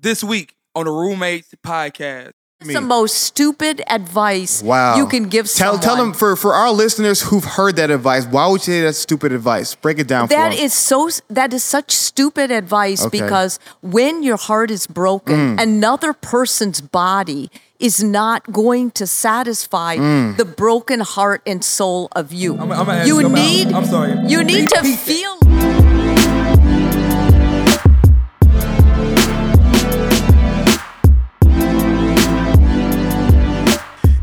this week on the Roommates podcast. It's the most stupid advice Wow. you can give Tell someone. tell them for for our listeners who've heard that advice. Why would you say that's stupid advice? Break it down for That them. is so. That is such stupid advice Okay. Mm. because when your heart is broken, another person's body is not going to satisfy Mm. the broken heart and soul of you. I'm- I'm gonna ask you you about- need. I'm sorry. You need to feel.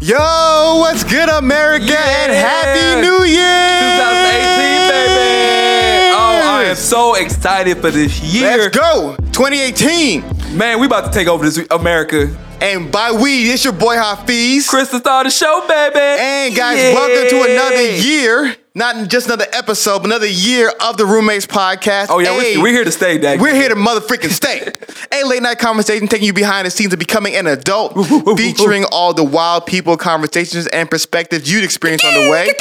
Yo, what's good, America, yeah. and Happy New Year! 2018, baby. Oh, I am so excited for this year. Let's go, 2018. Man, we about to take over this America. And by we, it's your boy Hafeez. Chris to start the show, baby. And guys, Yeah. welcome to another year. Not just another episode, but another year of the Roommates Podcast. Oh, yeah, Hey, we're, we're here to stay, Dag. We're here to motherfucking stay. a late night conversation taking you behind the scenes of becoming an adult, featuring all the wild people, conversations, and perspectives you'd experience on the way.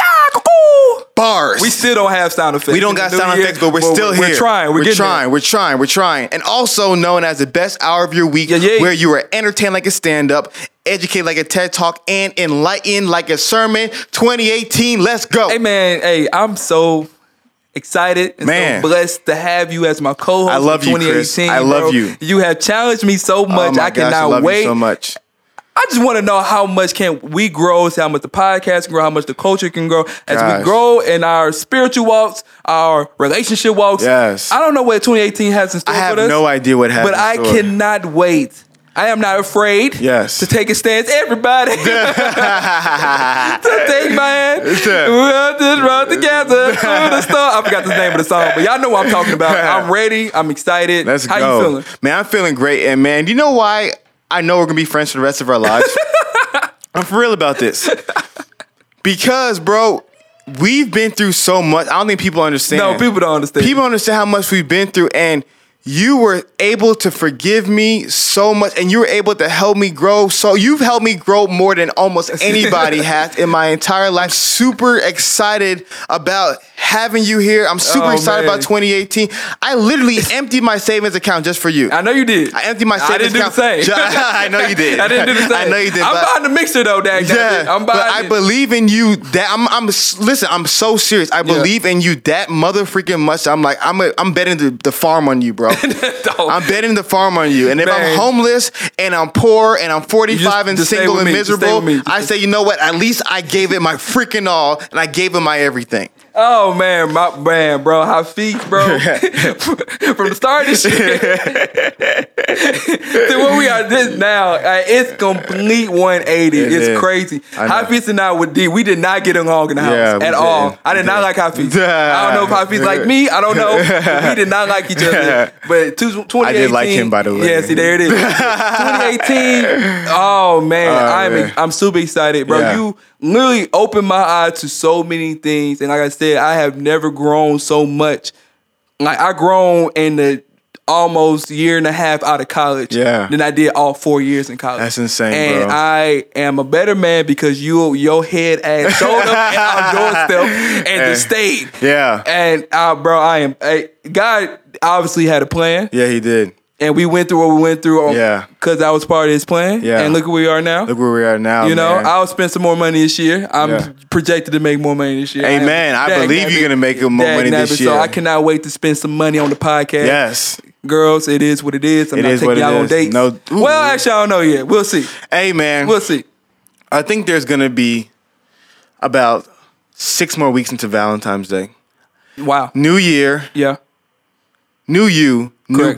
Bars. We still don't have sound effects. We don't got New sound year, effects, but we're still we're, here. We're trying. We're, We're, trying. there. We're trying. We're trying. And also known as the best hour of your week, Yeah, yeah. where you are entertained like a stand-up, educate like a TED Talk, and enlightened like a sermon. 2018. Let's go. Hey, man. Hey, I'm so excited and Man. so blessed to have you as my co-host. I love for you, Chris. 2018, I love bro. you. You have challenged me so Oh much. my I gosh, cannot I love wait. you so much. I just want to know how much can we grow, how much the podcast can grow, how much the culture can grow as Gosh. we grow in our spiritual walks, our relationship walks. Yes. I don't know what 2018 has in store I have no idea what happened. But I cannot wait. I am not afraid Yes. to take a stance. Everybody to take my hand. We'll just run together through the storm. I forgot the name of the song, but y'all know what I'm talking about. I'm ready. I'm excited. Let's How go. you feeling? Man, I'm feeling great. And man, you know why I know we're gonna be friends for the rest of our lives? I'm for real about this. Because, bro, we've been through so much. I don't think people understand. No, people don't understand. People understand how much we've been through, and you were able to forgive me so much, and you were able to help me grow. So you've helped me grow more than almost anybody has in my entire life. Super excited about having you here. I'm super Oh, excited man. about 2018. I literally emptied my savings account just for you. I know you did. I emptied my I savings didn't do the account. same. I know you did. I didn't do the same. I know you did. I'm buying the mixer though, Dag. yeah, I'm buying. but I it. believe in you. That I'm. I'm. Listen, I'm so serious. I believe in you that mother freaking much. I'm like, I'm. A, I'm betting the, the farm on you, bro. I'm betting the farm on you. And if Man. I'm homeless and I'm poor and I'm 45 just- and just single and me. Miserable, with me. Just I say, you know what? At least I gave it my freaking all, and I gave it my everything. Oh man, my man, bro, Hafeez, bro. From the start of shit to where we are this now, uh, it's complete 180. It it's is. crazy. Hafeez and I with D, we did not get along in the house Yeah, at all. I did not like Hafeez. I don't know if Hafeez like me. I don't know. We did not like each other. But two- 2018, I did like him, by the way. Yeah, see, there it is. 2018. Oh man, Oh, I'm man. I'm super excited, bro. Yeah. You literally opened my eyes to so many things, and like I said, I have never grown so much. Like I grown in the almost year and a half out of college, Yeah. than I did all four years in college. That's insane, and bro. I am a better man because you your head ass showed up at our doorstep and Eh. just stayed. Yeah. And uh, bro, I am I, God obviously had a plan, Yeah, he did. And we went through what we went through. Oh, yeah. because I was part of his plan. Yeah. and look where we are now. Look where we are now. You know, man. I'll spend some more money this year. I'm Yeah. projected to make more money this year. Amen. I Dag believe you're gonna make more money this year. So I cannot wait to spend some money on the podcast. Yes. Girls, it is what it is. I'm It not is taking y'all on dates. No- Ooh. well, actually, I don't know yet. We'll see. Hey, man. We'll see. I think there's gonna be about six more weeks into Valentine's Day. Wow. New year, Yeah. new you, new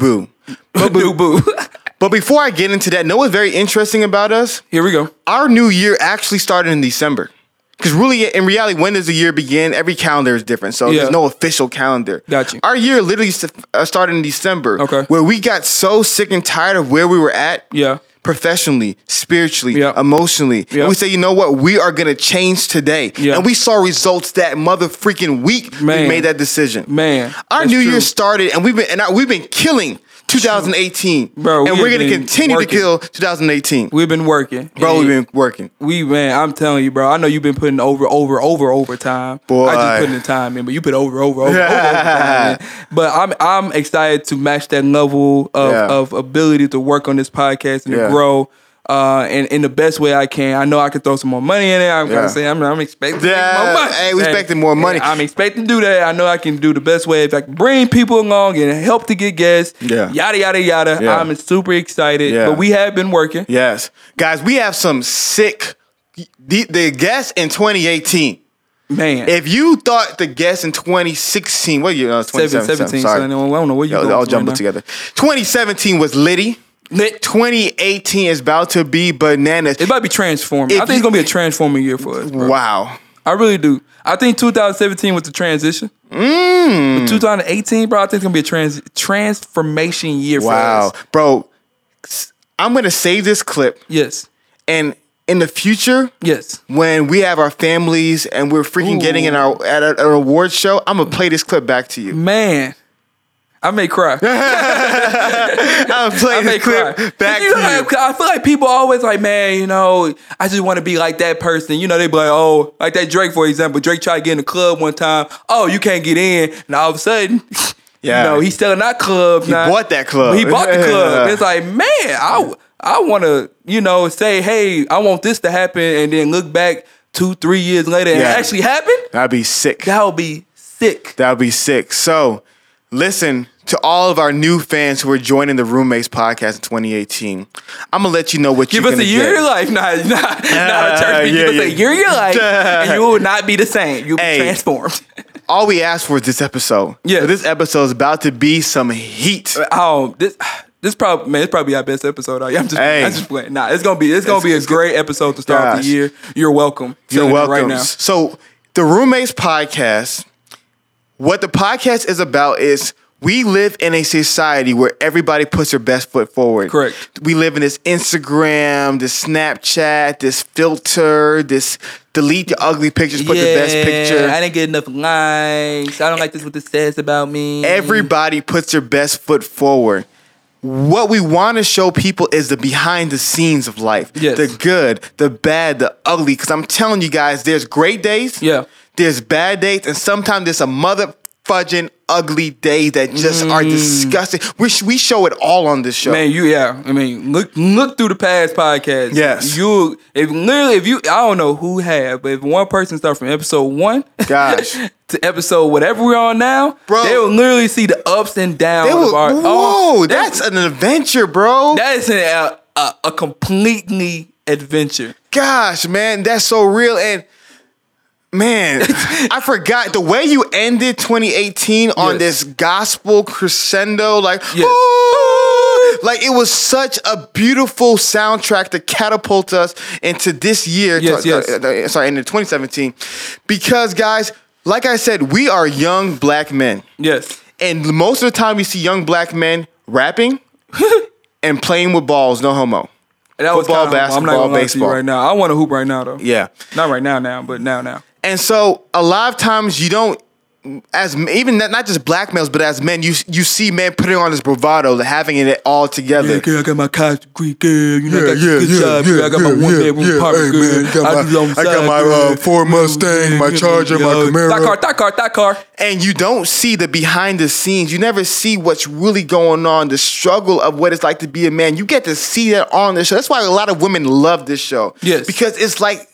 Correct. boo. New boo. But before I get into that, know what's very interesting about us? Here we go. Our new year actually started in December. Because really, in reality, when does the year begin? Every calendar is different. So Yeah. there's no official calendar. Got you. Our year literally uh, started in December. Okay. Where we got so sick and tired of where we were at. Yeah. Professionally, spiritually, Yeah. emotionally. Yeah. And we say, you know what? We are going to change today. Yeah. And we saw results that mother freaking week we made that decision. Man. Our That's new true. year started and we've been and I, we've been killing 2018, Bro, we and we're gonna continue working. to kill 2018, We've been working, bro. We've been working. We man, I'm telling you, bro. I know you've been putting over, over, over, overtime. Boy. I just putting the time in, but you put over, over, over, over, in. But I'm, I'm excited to match that level of, Yeah. of ability to work on this podcast and Yeah. to grow. Uh, and in the best way I can. I know I can throw some more money in it. I'm Yeah. gonna say I'm, I'm expecting Yeah. more money. Hey, we expecting more money. I'm expecting to do that. I know I can do the best way if I can bring people along and help to get guests. Yeah. Yada yada yada. Yeah. I'm super excited. Yeah. But we have been working. Yes, guys, we have some sick. The, the guests in 2018. Man. If you thought the guests in 2016, what year? Uh, 2017. 17, sorry. so I don't, know where you Yo, all jumbled right together. 2017 was litty. Lit. 2018 is about to be bananas. It might be transforming. If I think it's gonna be a transforming year for us. Bro. wow. I really do. I think 2017 was the transition. Mm. But 2018, bro, I think it's gonna be a trans transformation year for Wow. us. Bro, I'm going to save this clip. Yes. And in the future, Yes. when we have our families and we're freaking Ooh. getting in our at a- an award show, I'm going to play this clip back to you. Man. I may cry. I'm going to play I may clip cry. back You know, you. I feel like people always like, man, you know, I just want to be like that person. You know, they be like, oh, like that Drake, for example. Drake tried to get in the club one time. Oh, you can't get in. And all of a sudden, Yeah. you know, he's still in that club He now. bought that club. He bought the club. It's like, man, I, I want to, you know, say, hey, I want this to happen, and then look back two, three years later and Yeah. it actually happened. That'd be sick. That would be sick. That'd be sick. So, listen to all of our new fans who are joining the Roommates podcast in 2018. I'm gonna let you know what Give you're us a year get. of your life, not not, not a church. yeah, Give us yeah. a year of your life, and you will not be the same. You'll be transformed. All we asked for is this episode. Yeah. So this episode is about to be some heat. Uh, oh, this this probably man, it's probably our best episode. Oh, I'm just, Hey. I'm just playing. Nah, it's gonna be it's gonna It's- be a great episode to start off Gosh. the year. You're welcome. You're welcome. right now. So, the Roommates podcast, what the podcast is about is we live in a society where everybody puts their best foot forward. Correct. We live in this Instagram, this Snapchat, this filter, this delete your ugly pictures, put the best picture. I didn't get enough likes. I don't like this. What this says about me. Everybody puts their best foot forward. What we want to show people is the behind the scenes of life. Yes. The good, the bad, the ugly. Because I'm telling you guys, there's great days. Yeah. There's bad days, and sometimes there's a mother fudging ugly day that just are disgusting. We, we show it all on this show. Mm. Man, you yeah. I mean, look look through the past podcasts. Yes. you if literally if you I don't know who have, but if one person start from episode one, Gosh. to episode whatever we're on now, Bro. they will literally see the ups and downs They of will- our. whoa, oh, that's an adventure, bro. that is a, a a completely adventure. Gosh, man, that's so real. And man, I forgot the way you ended 2018 on Yes. this gospel crescendo, like, Yes. "Ooh," like it was such a beautiful soundtrack to catapult us into this year. Yes, to- yes. uh, uh, sorry, into 2017. Because, guys, like I said, we are young black men. Yes. And most of the time, we see young black men rapping and playing with balls, no homo. That was Football, kinda- I'm not basketball, gonna lie to you baseball. right now. I want to hoop right now though. Yeah. Not right now, now, but now, now. And so a lot of times you don't as even not, not just black males, but as men, you you see men putting on this bravado, having it all together. Yeah, girl, I got my college degree, girl. You know, I got Yeah, good yeah, job, yeah, girl. I got my yeah, one yeah, bedroom yeah. apartment, Hey, girl. man, got I my- on I got my, girl. uh, Ford Mustang, my Charger, my Camaro. That car, that car, that car. And you don't see the behind the scenes. You never see what's really going on, the struggle of what it's like to be a man. You get to see that on the show. That's why a lot of women love this show. Yes. Because it's like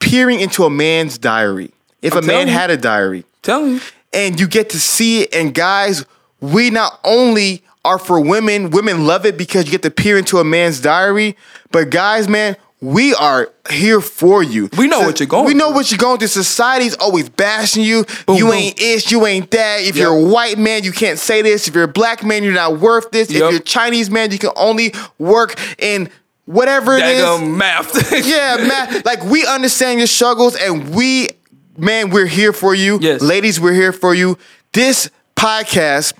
peering into a man's diary. If I'm a man you. had a diary. Tell you. and you get to see it. And guys, we not only are for women, women love it because you get to peer into a man's diary, but guys, man, we are here for you. We know what you're going We know through. what you're going through. Society's always bashing you. you boom. ain't ish. You ain't that. If Yep. you're a white man, you can't say this. If you're a black man, you're not worth this. If you're a Chinese man, you can only work in whatever it is. Math. Yeah, man. Like we understand your struggles, and we, man, we're here for you. Yes. ladies, we're here for you. This podcast,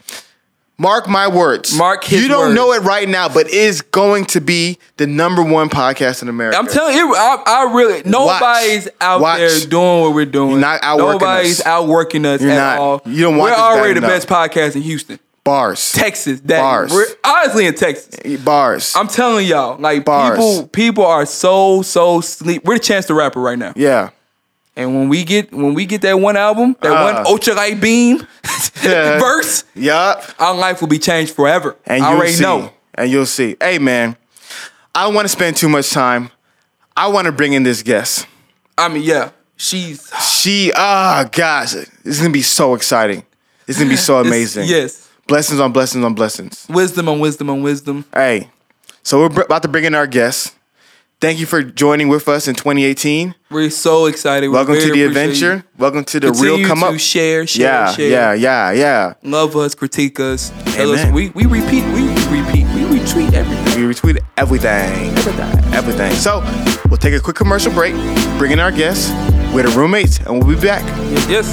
mark my words. Mark his You don't words. know it right now, but is going to be the number one podcast in America. I'm telling you, I, I really nobody's out Watch. there doing what we're doing. You're not outworking Nobody's us. outworking us You're at not. all. You don't want We're already the enough. best podcast in Houston. Bars. Texas. That Bars. We're honestly in Texas. Bars. I'm telling y'all, like Bars. people, people are so so sleep. We're the Chance the Rapper right now. yeah. And when we get when we get that one album, that Uh. one Ultra Light Beam Yeah. verse, Yup. our life will be changed forever. And I you'll already see. know. And you'll see. Hey man, I don't want to spend too much time. I want to bring in this guest. I mean, yeah, she's She, ah, gosh, this is gonna be so exciting. This is gonna be so amazing. yes, Blessings on blessings on blessings. wisdom on wisdom on wisdom. Hey, so we're about to bring in our guest. Thank you for joining with us in 2018. We're so excited. We Welcome to the adventure. you. Welcome to the Continue real come to up. Share, share, yeah, share. yeah, yeah, yeah. Love us, critique us. Us we we repeat, we repeat, we retweet everything. We retweet everything. Everything. Everything. So we'll take a quick commercial break, bring in our guests, we're the roommates, and we'll be back. Yes.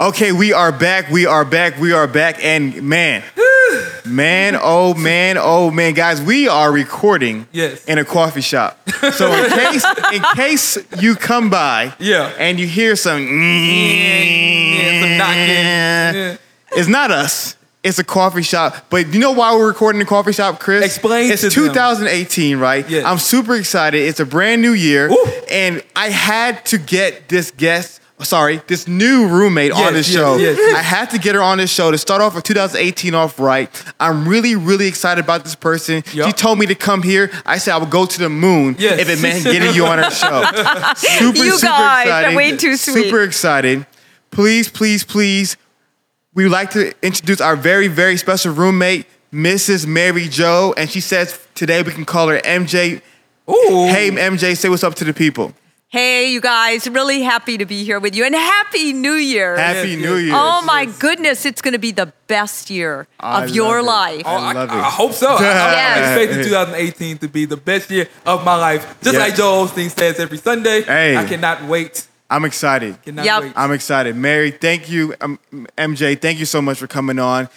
Okay, we are back. We are back. We are back. And man, man, oh man, oh man, guys, we are recording Yes. in a coffee shop. So in case in case you come by, Yeah. and you hear some, yeah, some knocking. Yeah. it's not us. It's a coffee shop. But you know why we're recording in a coffee shop, Chris? Explain It's to them. 2018, right? Yes. I'm super excited. It's a brand new year. Woo. And I had to get this guest, sorry, this new roommate on this yes, show. yes, yes. I had to get her on this show to start off with 2018 off right. I'm really, really excited about this person. Yup. She told me to come here. I said I would go to the moon Yes. if it meant getting you on her show. super, You super guys are excited. way too sweet. Super excited. Please, please, please we would like to introduce our very, very special roommate, Mrs. Mary Jo, And she says today we can call her MJ. Ooh. Hey, MJ, say what's up to the people. Hey, you guys, really happy to be here with you and happy New Year. Happy Yes, New. Year. Oh my goodness, it's going to be the best year I of your life. Oh, I, love it. I hope so. I, Yes. I expected 2018 to be the best year of my life. Just Yeah. like Joel Osteen says every Sunday. Hey. I cannot wait. I'm excited. Cannot Yep. wait. I'm excited. Mary, thank you. Um, MJ, thank you so much for coming on.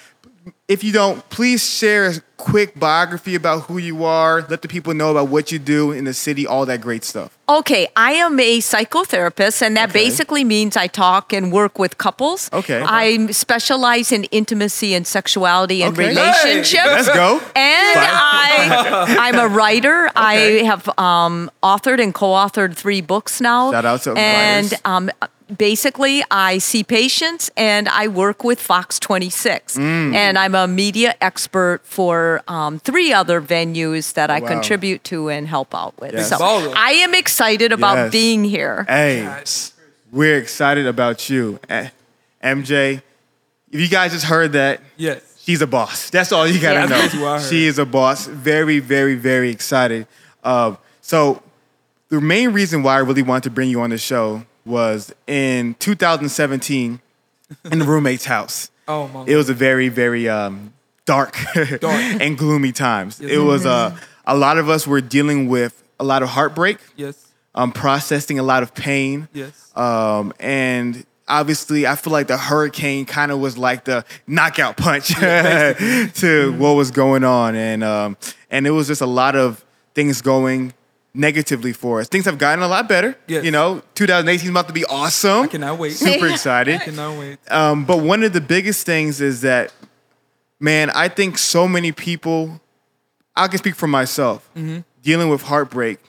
If you don't, please share a quick biography about who you are. Let the people know about what you do in the city, all that great stuff. Okay, I am a psychotherapist, and that Okay. basically means I talk and work with couples. Okay. I specialize in intimacy and sexuality and Okay. relationships. Let's go. And. I, I'm a writer. I have um, authored and co-authored three books now. Shout out to and um, basically, I see patients and I work with Fox 26, Mm. and I'm a media expert for um, three other venues that I wow. contribute to and help out with. Yes. So Baller. I am excited about Yes. being here. Hey, we're excited about you. Eh, MJ, if you guys just heard that, yes. she's a boss. That's all you gotta Yeah. know. That's basically what I heard. She is a boss. Very, very, very excited. Um, so the main reason why I really wanted to bring you on the show was in 2017 in the roommate's house. Oh, my It was a very, very um, dark, and gloomy times. Yes, it was uh, a lot of us were dealing with a lot of heartbreak, Yes. um, processing a lot of pain. Yes. Um, and obviously, I feel like the hurricane kind of was like the knockout punch to what was going on, and um, and it was just a lot of things going negatively for us. Things have gotten a lot better. Yes. You know, 2018 is about to be awesome. I cannot wait. Super excited. I cannot wait. Um, but one of the biggest things is that, man, I think so many people, I can speak for myself, Mm-hmm. dealing with heartbreak,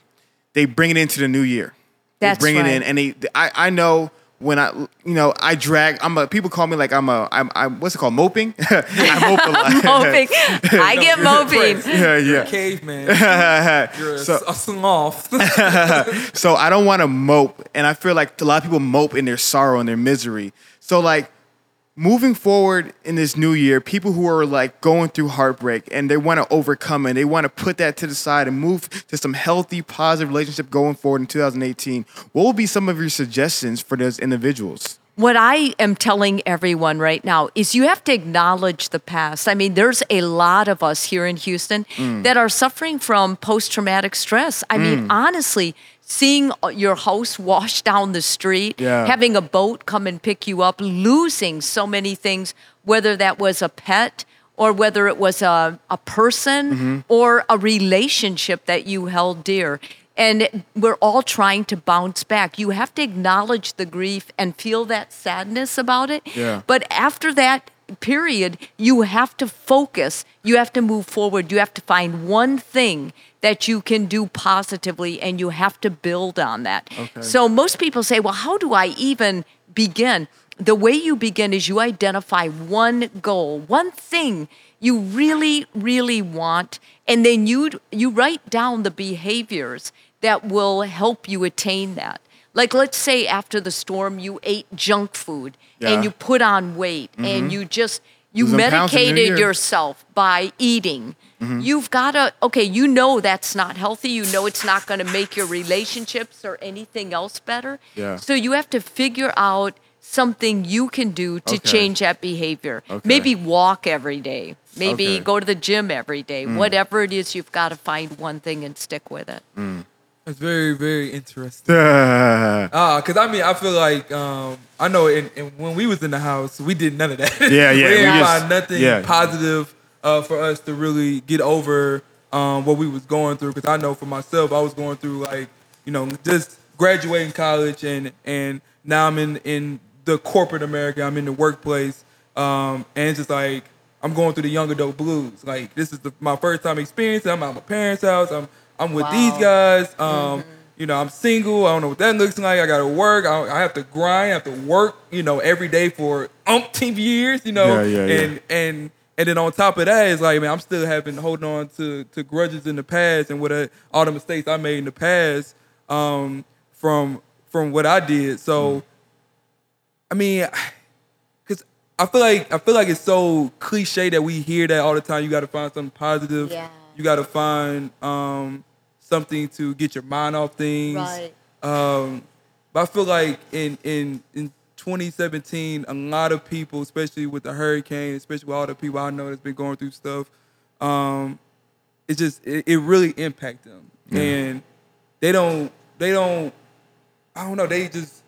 they bring it into the new year. That's they bring it in, and they, I, I know when I, you know, I drag. I'm a. People call me like I'm a. I'm. I'm what's it called? Moping. I mope a lot. Moping. I get moping. yeah, yeah. Caveman. You're a, So- a sloth. So I don't want to mope, and I feel like a lot of people mope in their sorrow and their misery. So like moving forward in this new year, people who are like going through heartbreak and they want to overcome it, they want to put that to the side and move to some healthy, positive relationship going forward in 2018. What will be some of your suggestions for those individuals? What I am telling everyone right now is you have to acknowledge the past. I mean, there's a lot of us here in Houston Mm. that are suffering from post traumatic stress. I mean, honestly, seeing your house washed down the street, Yeah. having a boat come and pick you up, losing so many things, whether that was a pet or whether it was a, a person Mm-hmm. or a relationship that you held dear. And we're all trying to bounce back. You have to acknowledge the grief and feel that sadness about it. Yeah. But after that period, you have to focus. You have to move forward. You have to find one thing that you can do positively and you have to build on that. Okay. So most people say, well, how do I even begin? The way you begin is you identify one goal, one thing you really, really want, and then you you write down the behaviors that will help you attain that. Like let's say after the storm you ate junk food Yeah. and you put on weight and mm-hmm. you just you Lose some pounds in a medicated yourself by eating. You've got to okay, you know that's not healthy. You know it's not going to make your relationships or anything else better. Yeah. So you have to figure out something you can do to Okay. change that behavior. Okay. Maybe walk every day. Maybe Okay. Mm. go to the gym every day. Whatever it is, you've got to find one thing and stick with it. That's very, very interesting. yeah, Ah, cause I mean, I feel like um, I know, in, in, when we was in the house, we did none of that. Yeah, yeah, we didn't we just- nothing yeah. positive uh, for us to really get over um, what we was going through. Cause I know for myself, I was going through like, you know, just graduating college, and and now I'm in in the corporate America. I'm in the workplace, um, and it's just like I'm going through the young adult blues. Like this is the, my first time experiencing. I'm at my parents' house. I'm I'm with these guys. Um, You know, I'm single. I don't know what that looks like. I got to work. I, I have to grind. I have to work. You know, every day for umpteen years. You know, Yeah, yeah, yeah. and and then on top of that, it's like, man, I'm still having holding on to to grudges in the past and what I, all the mistakes I made in the past um, from from what I did. So, I mean, because I feel like I feel like it's so cliche that we hear that all the time. You got to find something positive. Yeah. You got to find um, something to get your mind off things. Right. Um, but I feel like in in in 2017, a lot of people, especially with the hurricane, especially with all the people I know that's been going through stuff, um, it just it, it really impact them, and they don't they don't I don't know they just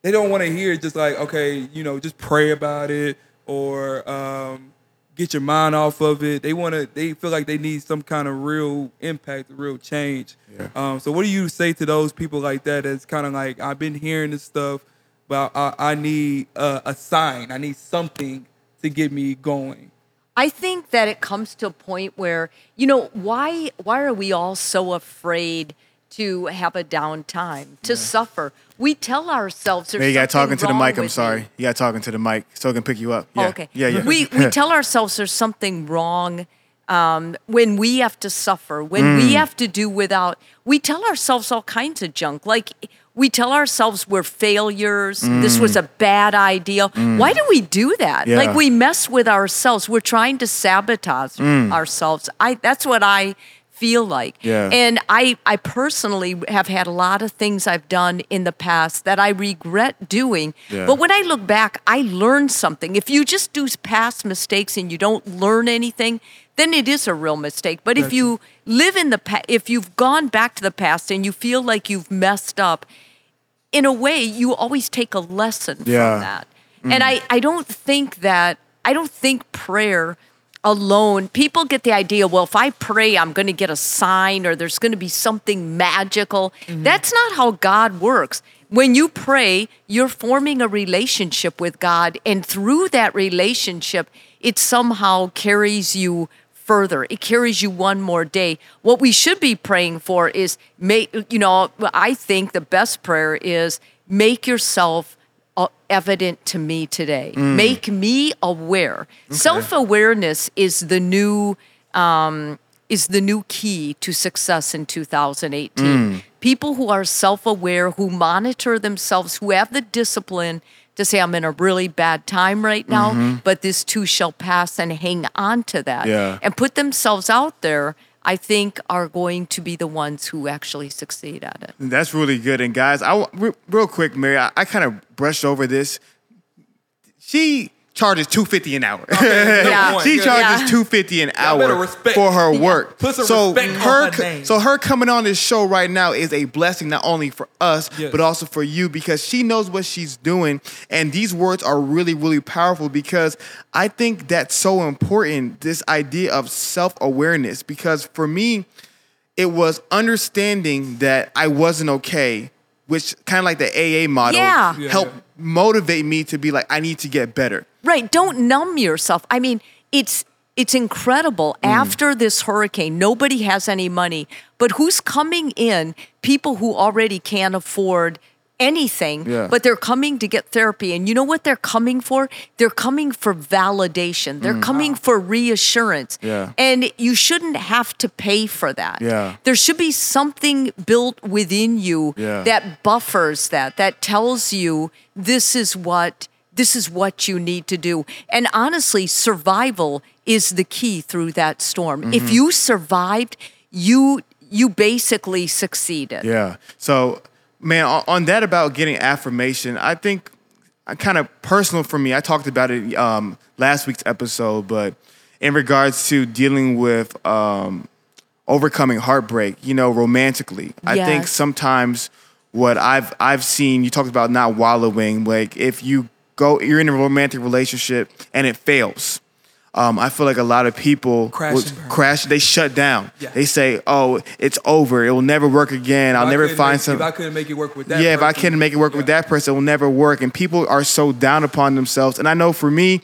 they don't want to hear just like okay you know just pray about it or um, get your mind off of it. They want to they feel like they need some kind of real impact, real change. Yeah. Um, so what do you say to those people like that? That's kind of like I've been hearing this stuff, but I, I need a, a sign. I need something to get me going. I think that it comes to a point where, you know, why why are we all so afraid to have a downtime, to suffer? We tell ourselves there's you got something talking to the mic. I'm sorry. you. You got talking to the mic so it can pick you up. Oh, Yeah. okay. Yeah, yeah. We we tell ourselves there's something wrong um, when we have to suffer, when Mm. we have to do without. We tell ourselves all kinds of junk. Like we tell ourselves we're failures. This was a bad idea. Why do we do that? Mm. Yeah. Like we mess with ourselves. We're trying to sabotage ourselves. I that's what I feel like. Yeah. And I I personally have had a lot of things I've done in the past that I regret doing. Yeah. But when I look back, I learned something. If you just do past mistakes and you don't learn anything, then it is a real mistake. But if you live in the past, if you've gone back to the past and you feel like you've messed up, in a way, you always take a lesson Yeah. from that. Mm. And I, I don't think that, I don't think prayer alone, people get the idea, well, if I pray, I'm going to get a sign or there's going to be something magical. Mm-hmm. That's not how God works. When you pray, you're forming a relationship with God, and through that relationship, it somehow carries you further. It carries you one more day. What we should be praying for is make you know, I think the best prayer is make yourself uh, evident to me today. Make me aware. Self-awareness is the new um, is the new key to success in 2018. People who are self-aware, who monitor themselves, who have the discipline to say, "I'm in a really bad time right now, mm-hmm. but this too shall pass," and hang on to that, Yeah. and put themselves out there. I think are going to be the ones who actually succeed at it. That's really good. And guys, I real quick, Mary, I, I kind of brushed over this. She charges two fifty an hour. Yeah. she Yeah. charges Yeah. two fifty an hour for her Yeah. work. Put some so her, her so her coming on this show right now is a blessing not only for us Yes. but also for you because she knows what she's doing, and these words are really really powerful because I think that's so important. This idea of self awareness because for me it was understanding that I wasn't okay, which kind of like the AA model Yeah. Yeah, helped yeah. motivate me to be like, I need to get better. Right. Don't numb yourself. I mean, it's it's incredible. Mm. After this hurricane, nobody has any money. But who's coming in? People who already can't afford anything, Yeah. but they're coming to get therapy. And you know what they're coming for? They're coming for validation. They're coming for reassurance. Mm. Yeah. And you shouldn't have to pay for that. Yeah. There should be something built within you Yeah. that buffers that, that tells you this is what this is what you need to do. And honestly, survival is the key through that storm. Mm-hmm. If you survived, you you basically succeeded. Yeah. So, man, on, that about getting affirmation, I think kind of personal for me. I talked about it um, last week's episode, but in regards to dealing with um, overcoming heartbreak, you know, romantically, I think sometimes what I've I've seen. You talked about not wallowing. Like if you go, you're in a romantic relationship and it fails. Um, I feel like a lot of people Crash crash. They shut down. Yeah. They say, "Oh, it's over. It will never work again. I'll I never find make- some." If I couldn't make it work with that, yeah, if I person, couldn't make it work with that person, it will never work. And people are so down upon themselves. And I know for me,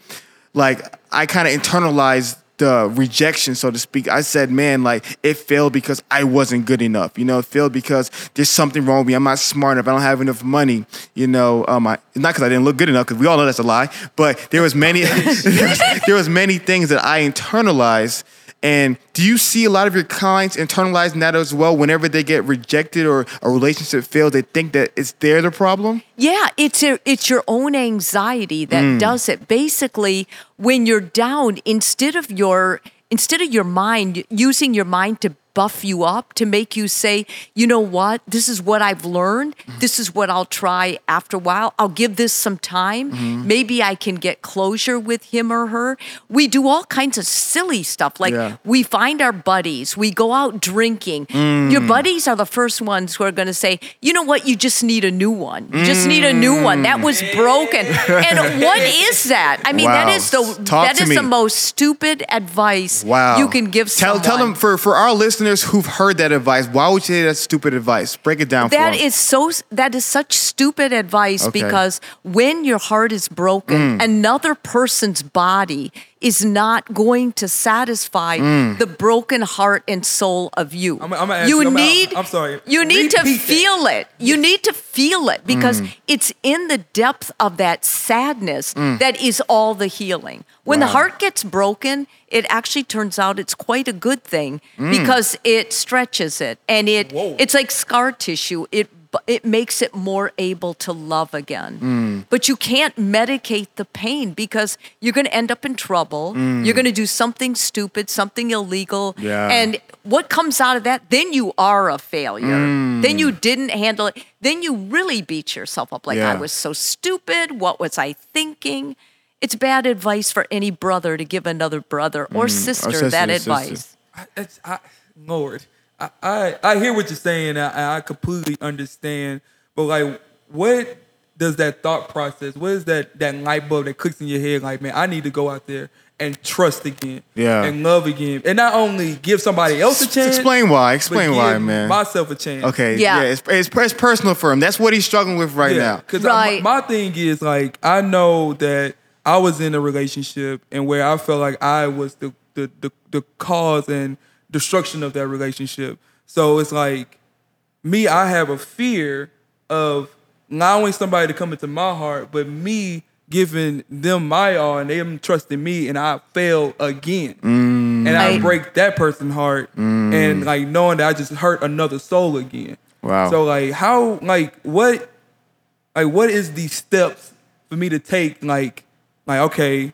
like I kind of internalized the rejection, so to speak. I said, man, like it failed because I wasn't good enough. You know, it failed because there's something wrong with me. I'm not smart enough. I don't have enough money. You know, um, I, not because I didn't look good enough, because we all know that's a lie. But there was many, there, was, there was many things that I internalized. And do you see a lot of your clients internalizing that as well? Whenever they get rejected or a relationship fails, they think that it's they're the problem. Yeah, it's a, it's your own anxiety that Mm. does it. Basically, when you're down, instead of your instead of your mind using your mind to buff you up to make you say, you know what, this is what I've learned. Mm-hmm. This is what I'll try after a while. I'll give this some time. Mm-hmm. Maybe I can get closure with him or her. We do all kinds of silly stuff. Like Yeah. we find our buddies, we go out drinking. Mm. Your buddies are the first ones who are going to say, you know what, you just need a new one. You just need a new one. That was broken. And what is that? I mean, that Wow. is the Talk that is me. the most stupid advice Wow. you can give tell, someone. Tell them for, for our listeners who've heard that advice, why would you say that's stupid advice? Break it down That is so. That is such stupid advice Okay. Mm. because when your heart is broken, another person's body is not going to satisfy Mm. the broken heart and soul of you. I'm- I'm gonna ask you you- I'm- need. I'm sorry. You need to Repeat that. feel it. You need to feel it because Mm. it's in the depth of that sadness that is all the healing. When the heart gets broken, it actually turns out it's quite a good thing Mm. because it stretches it and it Whoa. it's like scar tissue. It bu- it makes it more able to love again. Mm. But you can't medicate the pain because you're going to end up in trouble. You're going to do something stupid, something illegal. Mm. Yeah. And what comes out of that? Then you are a failure. Mm. Then you didn't handle it. Then you really beat yourself up like I was so stupid. What was I thinking? It's bad advice for any brother to give another brother or sister Mm. sister, that sister. advice. I, it's, I, Lord, I, I I hear what you're saying. I, I completely understand. But like, what does that thought process? What is that that light bulb that clicks in your head? Like, man, I need to go out there and trust again, Yeah. and love again, and not only give somebody else a chance. Explain why. but Explain why, give man. Myself a chance. okay. Yeah. Yeah. it's, it's, it's personal for him. That's what he's struggling with right now. Because Right. my, my thing is like I know that I was in a relationship and where I felt like I was the the the, the cause and destruction of that relationship. So it's like me, I have a fear of allowing somebody to come into my heart, but me giving them my all and them trusting me and I fail again. Mm. And I break that person's heart mm. and like knowing that I just hurt another soul again. Wow. So like how like what like what is the steps for me to take like like okay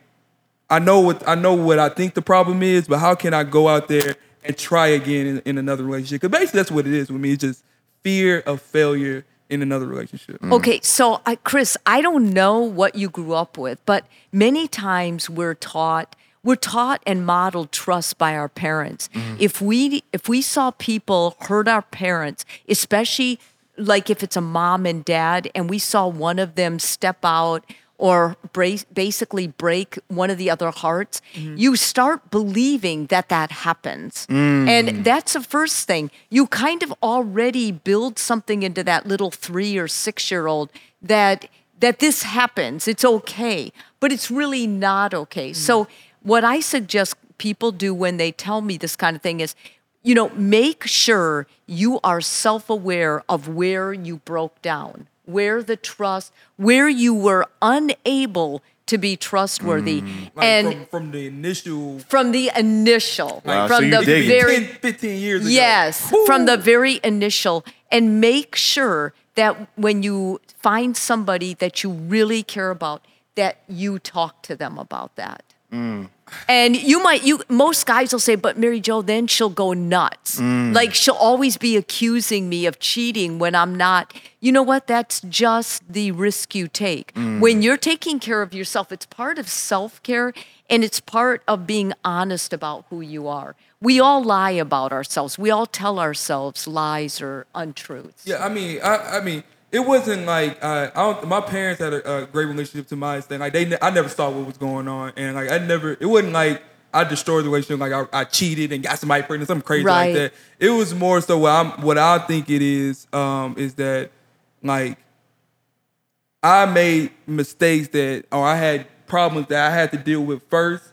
i know what i know what i think the problem is but how can i go out there and try again in, in another relationship. Because basically that's what it is with me. It's just fear of failure in another relationship. Mm. Okay, so I, Chris, I don't know what you grew up with, but many times we're taught we're taught and modeled trust by our parents. Mm. If we if we saw people hurt our parents, especially like if it's a mom and dad, and we saw one of them step out or basically break one of the other hearts, mm-hmm. you start believing that that happens. Mm. And that's the first thing. You kind of already build something into that little three or six year old that that this happens. It's okay, but it's really not okay. Mm. So what I suggest people do when they tell me this kind of thing is you know, make sure you are self aware of where you broke down, where the trust, where you were unable to be trustworthy. Mm. Like and from, from the initial from the initial, Wow, from you the dig it. very 10, 15 years ago. Yes, Woo! from the very initial. And make sure that when you find somebody that you really care about, that you talk to them about that. Mm. And you might, you most guys will say, but Mary Jo, then she'll go nuts. Mm. Like she'll always be accusing me of cheating when I'm not. You know what? That's just the risk you take. Mm. When you're taking care of yourself, it's part of self care and it's part of being honest about who you are. We all lie about ourselves. We all tell ourselves lies or untruths. Yeah, I mean, I, I mean, it wasn't like uh, I don't. My parents had a, a great relationship to my extent. Like they, ne- I never saw what was going on, and like I never. It wasn't like I destroyed the relationship. Like I, I cheated and got somebody pregnant, something crazy Right. like that. It was more so what I'm. What I think it is um, is that like I made mistakes that, or I had problems that I had to deal with first,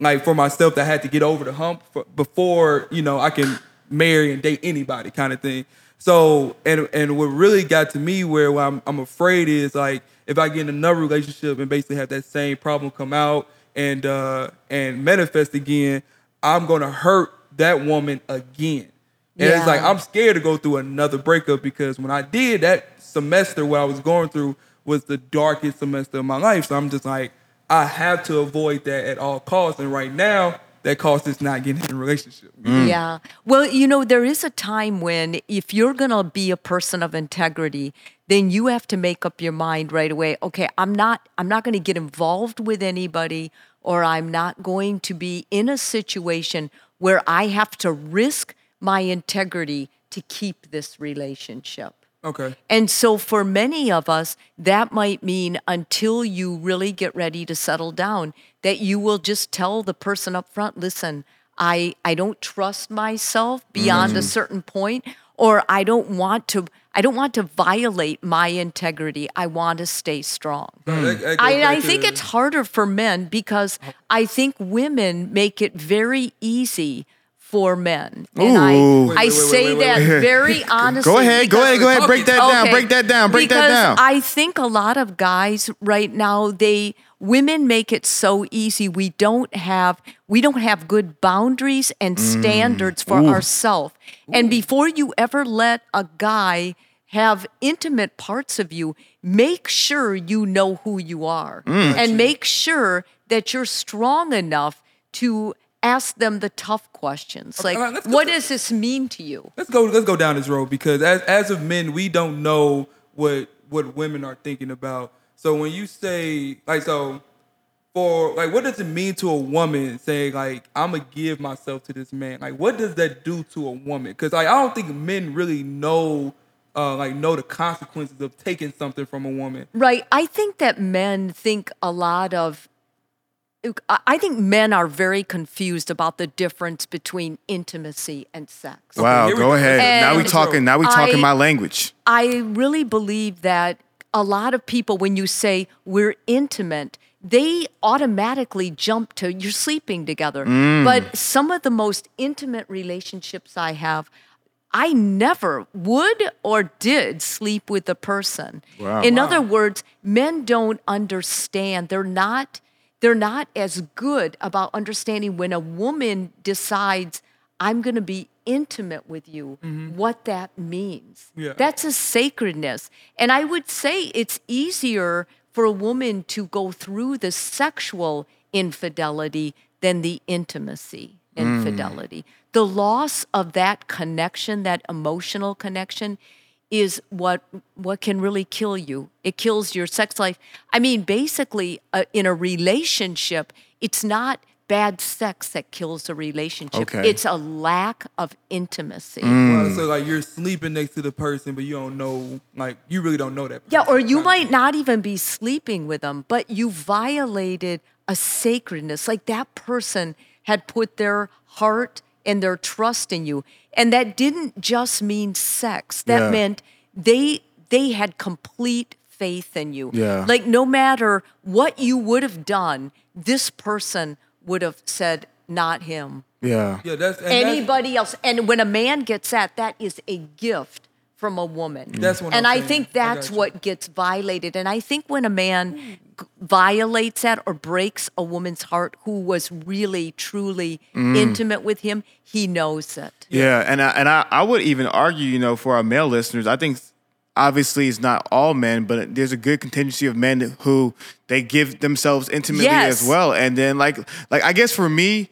like for myself that I had to get over the hump for, before you know I can marry and date anybody, kind of thing. So, and and what really got to me where, I'm, I'm afraid is like if I get in another relationship and basically have that same problem come out and uh and manifest again, I'm gonna hurt that woman again. And it's like I'm scared to go through another breakup because when I did that semester, what I was going through was the darkest semester of my life. So I'm just like, I have to avoid that at all costs. And right now, that cost is not getting in a relationship. Mm. Yeah. Well, you know, there is a time when if you're going to be a person of integrity, then you have to make up your mind right away. Okay, I'm not I'm not going to get involved with anybody or I'm not going to be in a situation where I have to risk my integrity to keep this relationship. Okay. And so, for many of us, that might mean until you really get ready to settle down, that you will just tell the person up front, listen, I, I don't trust myself beyond a mm-hmm. certain point, or I don't want to. I don't want to violate my integrity. I want to stay strong. That- that goes I, I back think it's harder for men because I think women make it very easy for men. And I, Ooh. Wait, I wait, wait, say wait, wait, that wait. very honestly. Go ahead, go because- ahead, go ahead. Break that down. Okay. Break that down. Break that because down. I think a lot of guys right now, they women make it so easy. We don't have we don't have good boundaries and Mm. standards for ourselves. And before you ever let a guy have intimate parts of you, make sure you know who you are. Mm. And make sure that you're strong enough to ask them the tough questions. Like, all right, what to- does this mean to you? let's go let's go down this road because as as of men we don't know what what women are thinking about so when you say like so for like what does it mean to a woman saying like i'm gonna give myself to this man like what does that do to a woman because like i don't think men really know uh like know the consequences of taking something from a woman Right. I think that men think a lot of. I I think men are very confused about the difference between intimacy and sex. wow, here go go. ahead. And now we talking. Now we talking I- my language. I really believe that a lot of people, when you say we're intimate, they automatically jump to you're sleeping together. Mm. But some of the most intimate relationships I have, I never would or did sleep with the person. Wow. In Wow. other words, men don't understand. They're not they're not as good about understanding when a woman decides I'm going to be intimate with you, what that means. Yeah. That's a sacredness. And I would say it's easier for a woman to go through the sexual infidelity than the intimacy infidelity. The loss of that connection, that emotional connection, is what what can really kill you. It kills your sex life. I mean, basically, uh, in a relationship, it's not bad sex that kills a relationship. Okay. It's a lack of intimacy. Mm. Well, so like you're sleeping next to the person, but you don't know, like you really don't know that. Person. Yeah, or you Kinda- might not even be sleeping with them, but you violated a sacredness. Like that person had put their heart and their trust in you. And that didn't just mean sex. That Yeah. meant they they had complete faith in you. Yeah. Like no matter what you would have done, this person would have said, not him Yeah. Yeah, that's and that's- anybody else. And when a man gets that, that is a gift from a woman. That's what and I'm I saying. think I that's got you. what gets violated. And I think when a man g- violates that or breaks a woman's heart who was really, truly Mm. intimate with him, he knows it. Yeah, and I, and I, I would even argue, you know, for our male listeners, I think obviously it's not all men, but there's a good contingency of men who they give themselves intimately Yes. as well. And then like like I guess for me,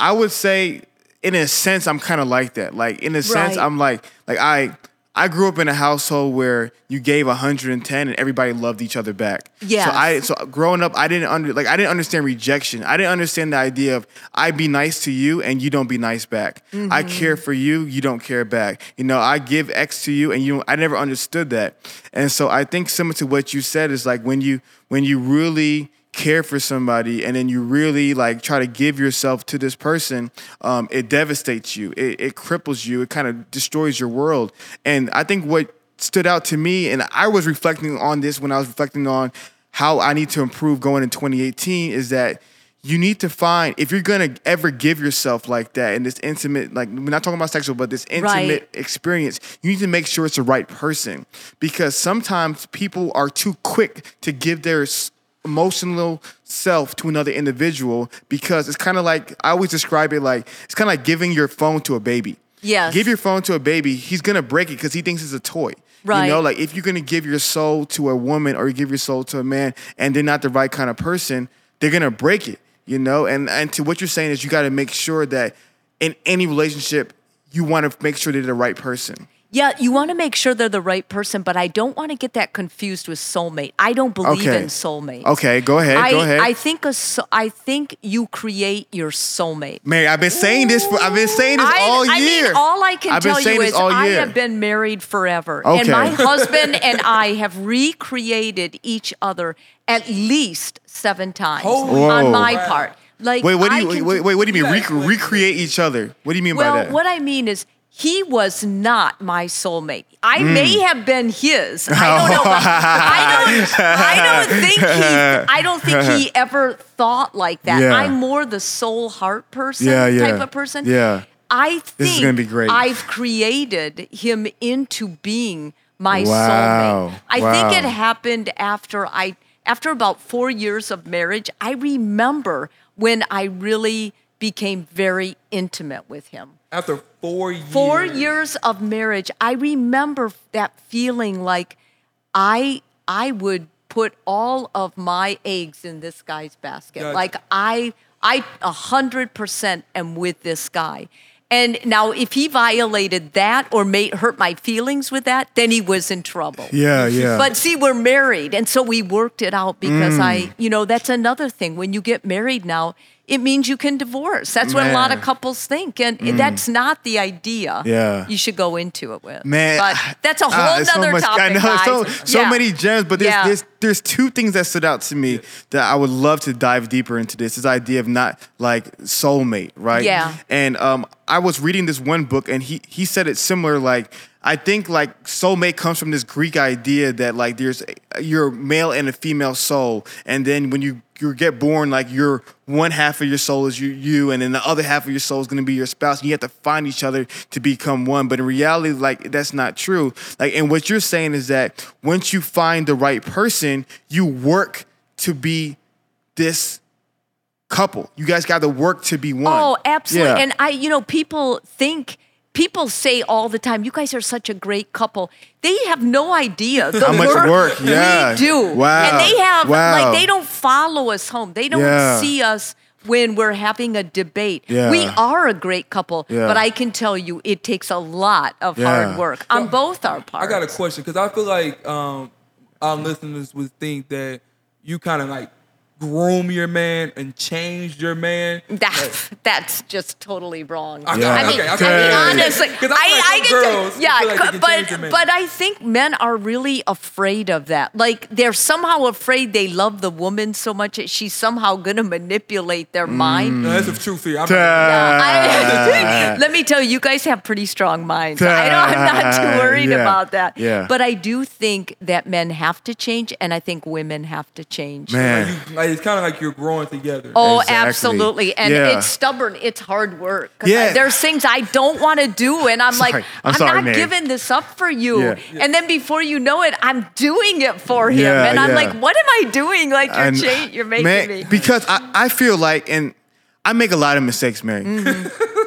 I would say in a sense I'm kind of like that. Like in a sense Right. I'm like like I I grew up in a household where you gave 110 and everybody loved each other back. Yeah. So I so growing up I didn't under like I didn't understand rejection. I didn't understand the idea of I be nice to you and you don't be nice back. I mm-hmm. care for you, you don't care back. You know, I give X to you and you I never understood that. And so I think similar to what you said is like when you when you really care for somebody and then you really like try to give yourself to this person um, it devastates you. It, it cripples you. It kind of destroys your world. And i think what stood out to me and i was reflecting on this when i was reflecting on how i need to improve going in 2018 is that you need to find if you're gonna ever give yourself like that in this intimate like we're not talking about sexual but this intimate Right. experience, you need to make sure it's the right person. Because sometimes people are too quick to give their emotional self to another individual because it's kind of like I always describe it like it's kind of like giving your phone to a baby. Yeah. Give your phone to a baby, he's gonna break it because he thinks it's a toy. Right. You know, like if you're gonna give your soul to a woman or you give your soul to a man and they're not the right kind of person, they're gonna break it. You know, and and to what you're saying is you got to make sure that in any relationship you want to make sure they're the right person. Yeah, you want to make sure they're the right person, but I don't want to get that confused with soulmate. I don't believe Okay. in soulmate. Okay, go ahead. I, go ahead. I think a so, I think you create your soulmate. Mary, I've been saying this for I've been saying this I, all year. I mean, all I can I've tell you is I have been married forever, and my husband and I have recreated each other at least seven times Holy on my Wow. part. Like, wait, what do you wait, wait, what do you mean recreate each other? What do you mean well, by that? what I mean is he was not my soulmate. I Hmm. may have been his. I don't know. I don't. I don't think he. I don't think he ever thought like that. Yeah. I'm more the soul heart person Yeah, yeah. type of person. Yeah. I think This is gonna be great. I've created him into being my Wow. soulmate. I think it happened after I after about 4 years of marriage. I remember when I really became very intimate with him. After four years. Four years of marriage, I remember that feeling like I I would put all of my eggs in this guy's basket. Gotcha. Like I I a hundred percent am with this guy. And now if he violated that or made hurt my feelings with that, then he was in trouble. yeah, yeah. But see, we're married, and so we worked it out because Mm. I, you know, that's another thing. When you get married now, it means you can divorce. That's what a lot of couples think, and that's not the idea. Yeah. you should go into it with. Man, but that's a ah, whole it's so other much- topic. I know guys. so so Yeah. many gems, but there's, Yeah. there's there's two things that stood out to me that I would love to dive deeper into. This this idea of not like soulmate, right? Yeah. And um, I was reading this one book, and he he said it similar. Like I think like soulmate comes from this Greek idea that like there's a, your male and a female soul, and then when you you get born, like your one half of your soul is you, you, and then the other half of your soul is going to be your spouse. You have to find each other to become one. But in reality, like that's not true. Like, and what you're saying is that once you find the right person, you work to be this couple. You guys got to work to be one. Oh, absolutely. Yeah. And I, you know, people think. People say all the time, "You guys are such a great couple." They have no idea the How much work, yeah. we do, Wow. and they have Wow. like they don't follow us home. They don't Yeah. see us when we're having a debate. Yeah. We are a great couple, Yeah. but I can tell you, it takes a lot of Yeah. hard work on both our parts. I got a question because I feel like um, our listeners would think that you kind of like groom your man and change your man. That, that's just totally wrong. Okay, Yeah. I mean, okay, I okay. mean, Yeah. honestly, 'Cause I feel I, like I get girls to, yeah, like can but but I think men are really afraid of that. Like they're somehow afraid they love the woman so much that she's somehow gonna manipulate their mm. mind. No, that's a true fear. I'm Duh. I- let me tell you, you guys have pretty strong minds. I don't, I'm not too worried Yeah. about that. Yeah. But I do think that men have to change, and I think women have to change. Man. you, like, it's kind of like you're growing together. Oh, Exactly. absolutely. And Yeah. it's stubborn. It's hard work. Yeah. I- there's things I don't want to do. And I'm Sorry. like, I'm I'm, sorry, not man. giving this up for you. Yeah. And then before you know it, I'm doing it for him. Yeah, and I'm yeah. like, what am I doing? Like, you're, And- cha- you're making man, me. Because I, I feel like, and I make a lot of mistakes, Mary.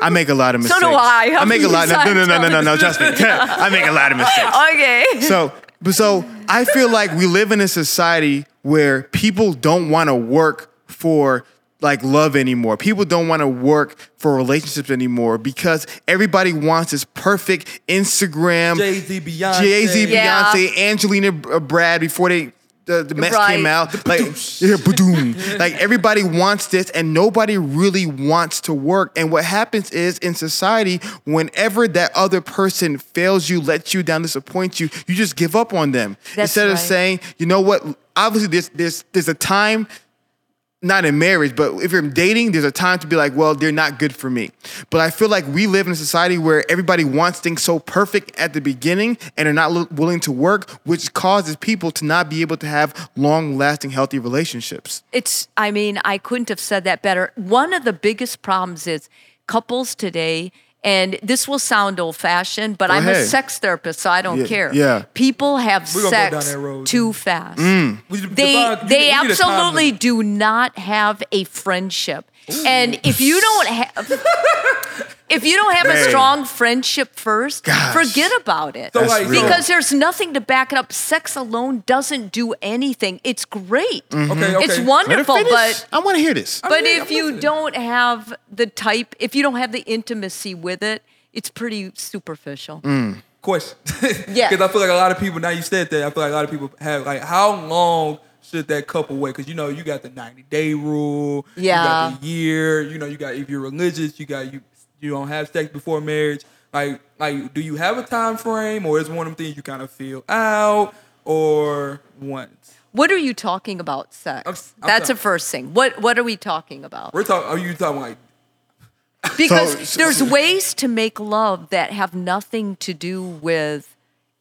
I make a lot of Mm-hmm. So mistakes. do I. How I make a lot. No, no, no, no, no, no, no. times Trust. I make a lot of mistakes. okay. So, but so I feel like we live in a society where people don't want to work for like love anymore. People don't want to work for relationships anymore because everybody wants this perfect Instagram. Jay Z, Beyonce. Jay Z, Yeah. Angelina uh, Brad before they the, the mess Right. came out. Like, yeah, ba-doom. like everybody wants this, and nobody really wants to work. And what happens is in society, whenever that other person fails you, lets you down, disappoints you, you just give up on them That's instead of saying, you know what? Obviously, there's there's there's a time not in marriage, but if you're dating, there's a time to be like, well, they're not good for me. But I feel like we live in a society where everybody wants things so perfect at the beginning and are not willing to work, which causes people to not be able to have long lasting, healthy relationships. It's, I mean, I couldn't have said that better. One of the biggest problems is couples today, and this will sound old fashioned, but Go I'm a sex therapist, so I don't Yeah, care. yeah. People have We're gonna go down sex too fast. Mm. We- They, Devon, they we need a time absolutely do not have a friendship. And if you don't have if you don't have a strong friendship first, Gosh. forget about it. So, That's like, real. because there's nothing to back it up. Sex alone doesn't do anything. It's great. Mm-hmm. Okay, okay. It's wonderful, finish. but I want to hear this. but I'm if you listening. don't have the type, if you don't have the intimacy with it, it's pretty superficial. Mm. question. Yeah. Because I feel like a lot of people, now you said that, I feel like a lot of people have, like, how long should that couple wait? Because, you know, you got the 90 day rule. yeah You Yeah. got the year. You know, you got, if you're religious, you got, you you don't have sex before marriage. Like, like, do you have a time frame or is one of them things you kind of feel out or once? What are you talking about, sex? I'm- I'm That's the sorry. first thing. What What are we talking about? We're talking, are oh, you talking like, Because So- so- there's ways to make love that have nothing to do with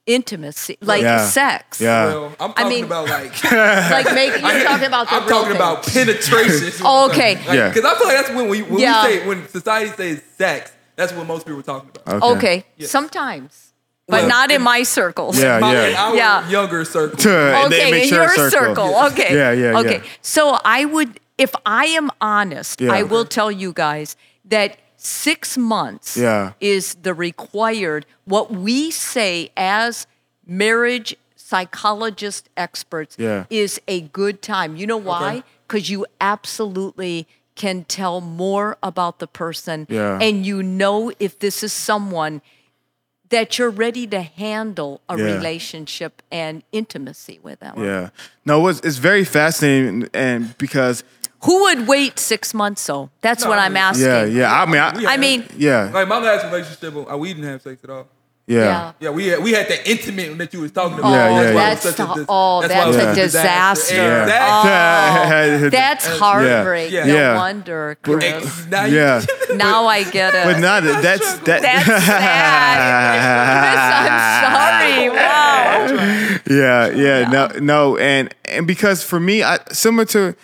intimacy, like Yeah. sex. Yeah. well, I'm I talking mean- about like, Like make you're talking about the I'm talking thing. about penetration. Oh, okay. Yeah. Because I feel like that's when we when Yeah. we say when society says sex, that's what most people are talking about. Okay, Yeah. sometimes, but Well, not in in- my circles. Yeah, My- yeah. our Yeah. younger circle. And okay, in your circle. circle. Okay. Yeah, yeah, Okay. yeah. So I would, if I am honest, Yeah. I will tell you guys that six months Yeah. is the required, what we say as marriage psychologist experts Yeah. is a good time. You know why? Okay. Because you absolutely can tell more about the person Yeah. and you know if this is someone that you're ready to handle a Yeah. relationship and intimacy with them. Yeah. No, it's, it's very fascinating, and because Who would wait six months though? That's No, what I I'm mean- asking. yeah, yeah. I mean, I, I mean, yeah, like my last relationship, uh, we didn't have sex at all. yeah. yeah. Yeah, we had, we had that intimate that you was talking about. Oh, Yeah, yeah, yeah. why it was that's such a the- dis- oh, why that's was a such disaster. And Yeah. that- That's heartbreak. Yeah. No Yeah. wonder, Chris. Ex- now you- yeah. now I get it. But not that's that. That's sad. Chris, I'm sorry. Wow. yeah, yeah, no, no, and and because for me, I similar to,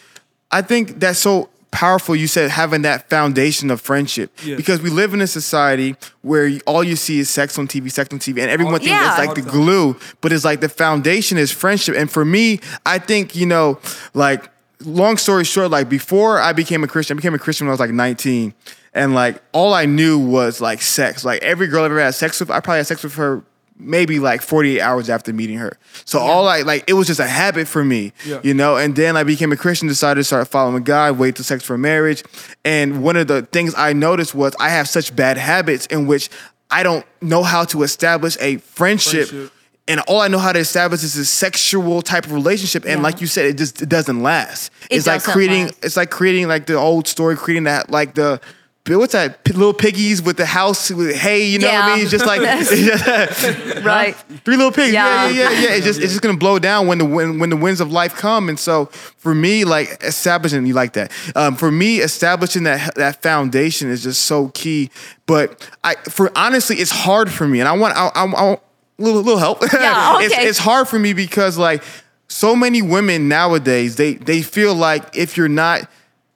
I think that's so powerful. You said having that foundation of friendship Yeah. because we live in a society where all you see is sex on TV, sex on TV, and everyone thinks Yeah. it's like the the glue, but it's like the foundation is friendship. And for me, I think you know, like long story short, like before I became a Christian, I became a Christian when I was like 19. And like all I knew was like sex. Like every girl I ever had sex with, I probably had sex with her maybe like 48 hours after meeting her. So all I like it was just a habit for me. Yeah. You know, and then I became a Christian, decided to start following God, wait till sex for marriage. And one of the things I noticed was I have such bad habits in which I don't know how to establish a friendship Friendship. and all I know how to establish is a sexual type of relationship, and Yeah. like you said, it just it doesn't last. It it's like doesn't creating. last. It's like creating like the old story, creating that like the. What's that? Little piggies with the house with hay, you know what I mean? It's just like Right. Three little pigs. Yeah, Yeah. yeah, yeah. yeah. It's just it's just gonna blow down when the when, when the winds of life come. And so for me, like establishing you like that. Um, for me, establishing that that foundation is just so key. But I for honestly, it's hard for me, and I want I, I, I want a little little help. Yeah, it's, okay. it's hard for me because like so many women nowadays, they they feel like if you're not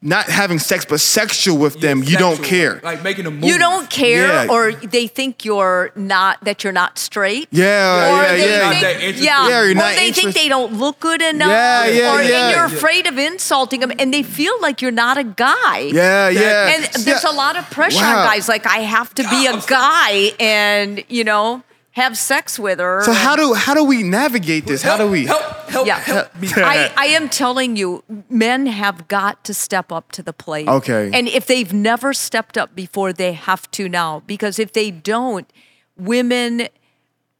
not having sex but sexual with them, you don't care. Like making a move. You don't care, Yeah. or they think you're not that you're not straight. Yeah, or yeah, they yeah. think, Not yeah, Yeah, you're or not they think they don't look good enough. Yeah, yeah, or, yeah. And you're Yeah. afraid of insulting them, and they feel like you're not a guy. Yeah, yeah. And there's Yeah. a lot of pressure Wow. on guys. Like I have to be a guy, and you know, have sex with her. So how do how do we navigate this? How do we? help help Yeah. help me? I, I am telling you, men have got to step up to the plate. Okay. And if they've never stepped up before, they have to now. Because if they don't, women,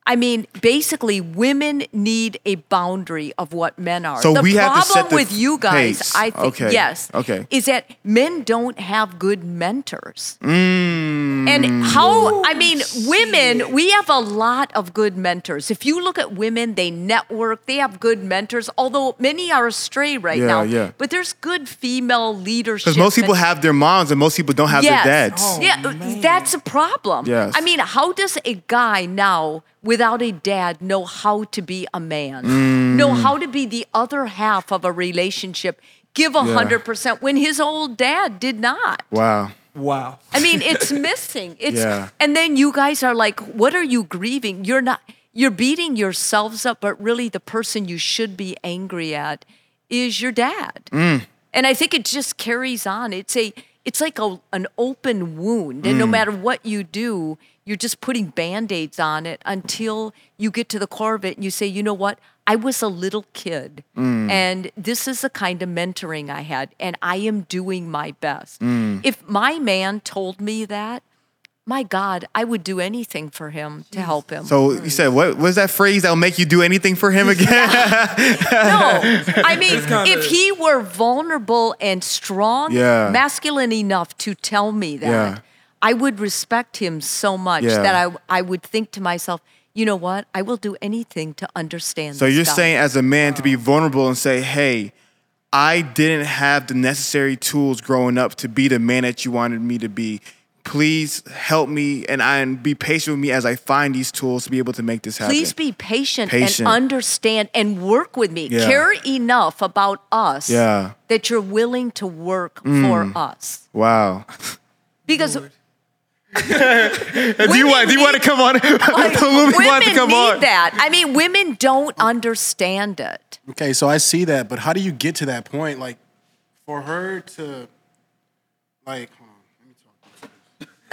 I mean, basically, women need a boundary of what men are. So the we problem have to set the with you guys, pace. I think, Okay. yes, Okay. is that men don't have good mentors. Mm. And how, I mean, women, we have a lot of good mentors. If you look at women, they network, they have good mentors, although many are astray right Yeah, now. yeah. But there's good female leadership. Because most people have their moms and most people don't have yes. their dads. Oh, yeah, man. that's a problem. Yes. I mean, how does a guy now, without a dad, know how to be a man? Mm. Know how to be the other half of a relationship? Give a hundred percent when his old dad did not. Wow. Wow. I mean, it's missing. It's Yeah. and then you guys are like, what are you grieving? You're not you're beating yourselves up, but really the person you should be angry at is your dad. Mm. And I think it just carries on. It's a it's like a, an open wound. And no Mm. matter what you do, you're just putting band-aids on it until you get to the core of it and you say, you know what? I was a little kid Mm. and this is the kind of mentoring I had, and I am doing my best. Mm. If my man told me that, my God, I would do anything for him to help him. So you said what was that phrase that'll make you do anything for him again? no, I mean, if he were vulnerable and strong, Yeah. masculine enough to tell me that, Yeah. I would respect him so much Yeah. that I, I would think to myself, you know what? I will do anything to understand. so this you're guy." saying as a man to be vulnerable and say, "Hey, I didn't have the necessary tools growing up to be the man that you wanted me to be. Please help me and I and be patient with me as I find these tools to be able to make this happen." Please be patient, Patient. and understand and work with me. Yeah. Care enough about us Yeah. Mm. that you're willing to work for us. Wow. Because do you want? Do you want to come on? like, Louis women wanted to come need on. that. I mean, women don't understand it. Okay, so I see that, but how do you get to that point? Like, for her to, like, hold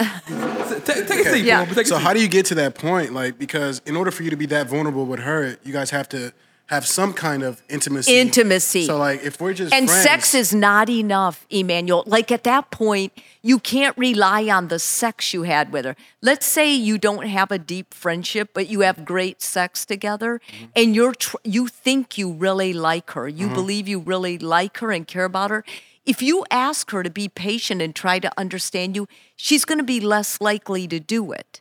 on, let me talk. Take, take a seat, Yeah. bro. Take a So seat. how do you get to that point? Like, because in order for you to be that vulnerable with her, you guys have to have some kind of intimacy. Intimacy. So, like, if we're just And friends, sex is not enough, Emmanuel. Like at that point, you can't rely on the sex you had with her. Let's say you don't have a deep friendship, but you have great sex together, Mm-hmm. and you're tr- you think you really like her, you believe you really like her and care about her. If you ask her to be patient and try to understand you, she's going to be less likely to do it.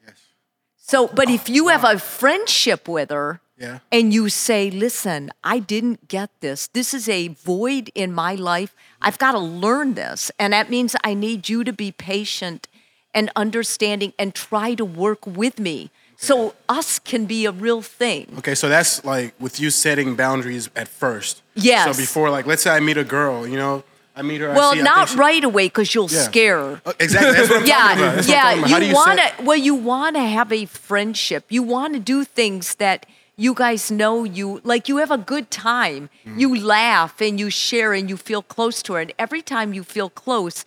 So, but if you have a friendship with her, Yeah. and you say, listen, I didn't get this. This is a void in my life. I've got to learn this. And that means I need you to be patient and understanding and try to work with me so us can be a real thing. Okay, so that's like with you setting boundaries at first. Yes. So before, like, let's say I meet a girl, you know, I meet her. I Well, see, not she- right away because you'll Yeah. scare her. Uh, Exactly. That's what I'm talking about. yeah, what I'm talking about. yeah. You, you want to well, you want to have a friendship. You want to do things that you guys know you like. You have a good time. Mm-hmm. You laugh and you share and you feel close to her. And every time you feel close,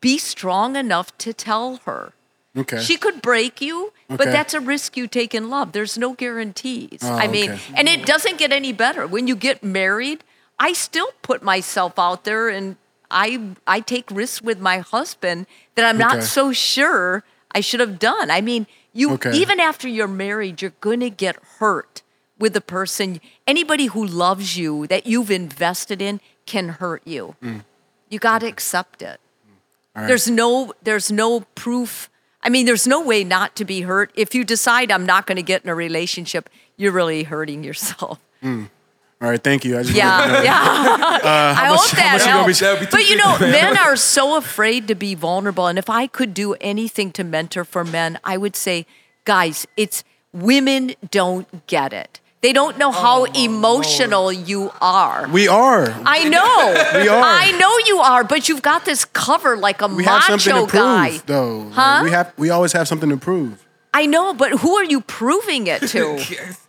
be strong enough to tell her. Okay. She could break you, but that's a risk you take in love. There's no guarantees. Oh, I mean, okay. and it doesn't get any better. When you get married, I still put myself out there and I I take risks with my husband that I'm not so sure I should have done. I mean, you Okay. even after you're married, you're going to get hurt with the person. Anybody who loves you that you've invested in can hurt you. You got to accept it. Right. There's no there's no proof. I mean, there's no way not to be hurt. If you decide I'm not going to get in a relationship, you're really hurting yourself. Hmm. All right, thank you. I just wanted to know. Yeah, yeah. Uh, I much- hope how that much you gonna be- helps. Be But you know, of a family. men are so afraid to be vulnerable. And if I could do anything to mentor for men, I would say, guys, it's women don't get it. They don't know how Oh, emotional you are. We are. I know. We are. I know you are, but you've got this cover like a we have something macho to prove, guy. though. Like, Huh? we have. We always have something to prove. I know, but who are you proving it to?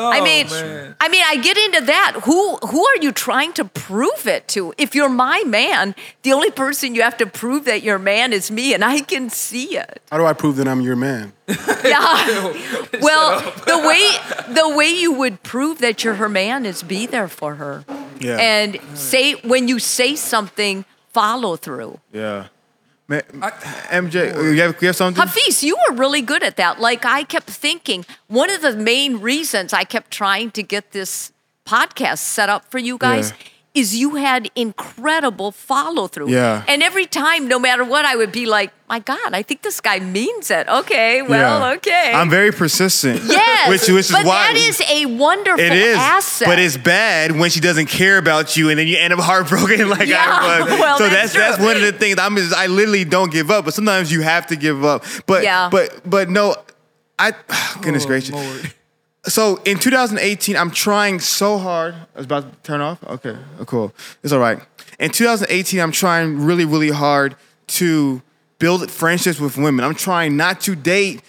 Oh, I mean, man. I mean, I get into that. Who who are you trying to prove it to? If you're my man, the only person you have to prove that you're man is me, and I can see it. How do I prove that I'm your man? Yeah. well, the way the way you would prove that you're her man is be there for her, Yeah. and say when you say something, follow through. Yeah. Ma- MJ, you have, you have something? Hafeez, you were really good at that. Like I kept thinking, one of the main reasons I kept trying to get this podcast set up for you guys Yeah. Is you had incredible follow through. Yeah. And every time, no matter what, I would be like, my God, I think this guy means it. Okay, well, Yeah. okay. I'm very persistent. yes. which, which is but why that is a wonderful it is. asset. But it's bad when she doesn't care about you, and then you end up heartbroken like Yeah, I was. well, so that's that's that's, one of the things. I'm just, I literally don't give up, but sometimes you have to give up. But Yeah. but but no, I goodness Oh, gracious. Lord. So in 2018, I'm trying so hard. I was about to turn off. Okay, cool. It's all right. In 2018, I'm trying really, really hard to build friendships with women. I'm trying not to date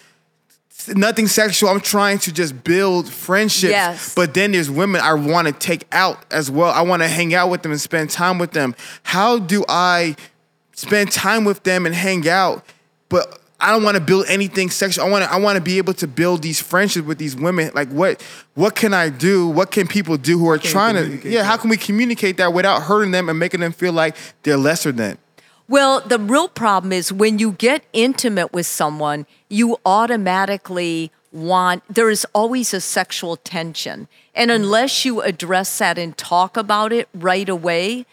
nothing sexual. I'm trying to just build friendships. Yes. But then there's women I want to take out as well. I want to hang out with them and spend time with them. How do I spend time with them and hang out? But I don't want to build anything sexual. I want to I want to be able to build these friendships with these women. Like what what can I do? What can people do who are trying to Yeah, how can we communicate that without hurting them and making them feel like they're lesser than? Well, the real problem is when you get intimate with someone, you automatically want, there is always a sexual tension. And mm. unless you address that and talk about it right away,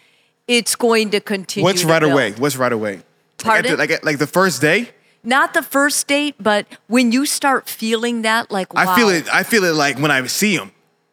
it's going to continue. What's to right build. away? What's right away? Pardon? Like, the, like, like the first day? Not the first date, but when you start feeling that, like, I feel it. I feel it like when I see him.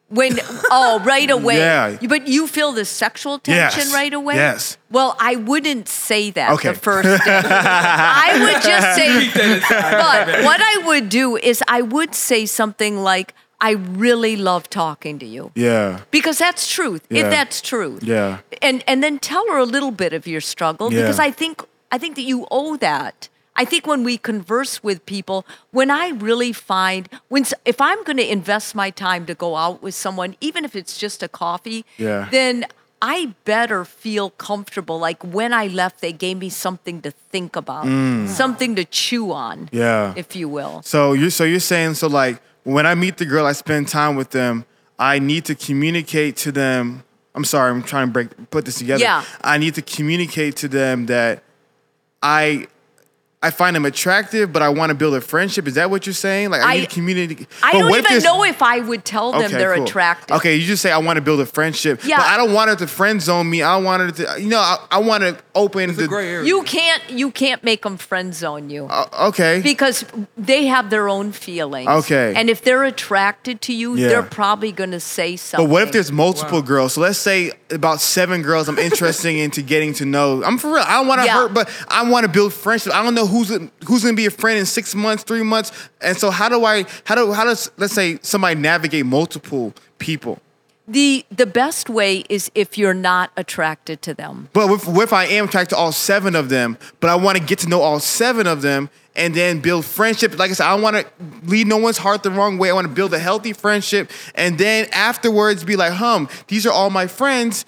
When oh, right away. Yeah. But you feel the sexual tension Yes. right away. Yes. Well, I wouldn't say that Okay. the first day. I would just say. but what I would do is I would say something like, "I really love talking to you." Yeah. Because that's truth. Yeah. If that's truth. Yeah. And and then tell her a little bit of your struggle Yeah. because I think I think that you owe that. I think when we converse with people, when I really find when if I'm going to invest my time to go out with someone, even if it's just a coffee, Yeah. then I better feel comfortable. Like when I left, they gave me something to think about, something to chew on, Mm. Yeah. if you will. So you're so you're saying so like when I meet the girl, I spend time with them. I need to communicate to them. I'm sorry, I'm trying to break put this together. Yeah. I need to communicate to them that I I find them attractive, but I want to build a friendship. Is that what you're saying? Like I, I- need community. I But don't what even there's- know if I would tell them they're cool. attractive. Okay, you just say I want to build a friendship. Yeah. But I don't want her to friend zone me. I want her to, you know, I, I want to open It's the. a gray area. You can't you can't make them friend zone you. Uh, okay. because they have their own feelings. Okay. And if they're attracted to you, Yeah. they're probably going to say something. But what if there's multiple Wow. girls? So let's say about seven girls I'm interested into getting to know. I'm for real. I don't want to Yeah. hurt, but I want to build friendship. I don't know who's who's gonna be a friend in six months, three months. And so how do I how do how does let's say somebody navigate multiple people? the the best way is if you're not attracted to them. But if, if I am attracted to all seven of them, but I want to get to know all seven of them and then build friendship. Like I said, I want to lead no one's heart the wrong way. I want to build a healthy friendship. And then afterwards be like, hum, these are all my friends.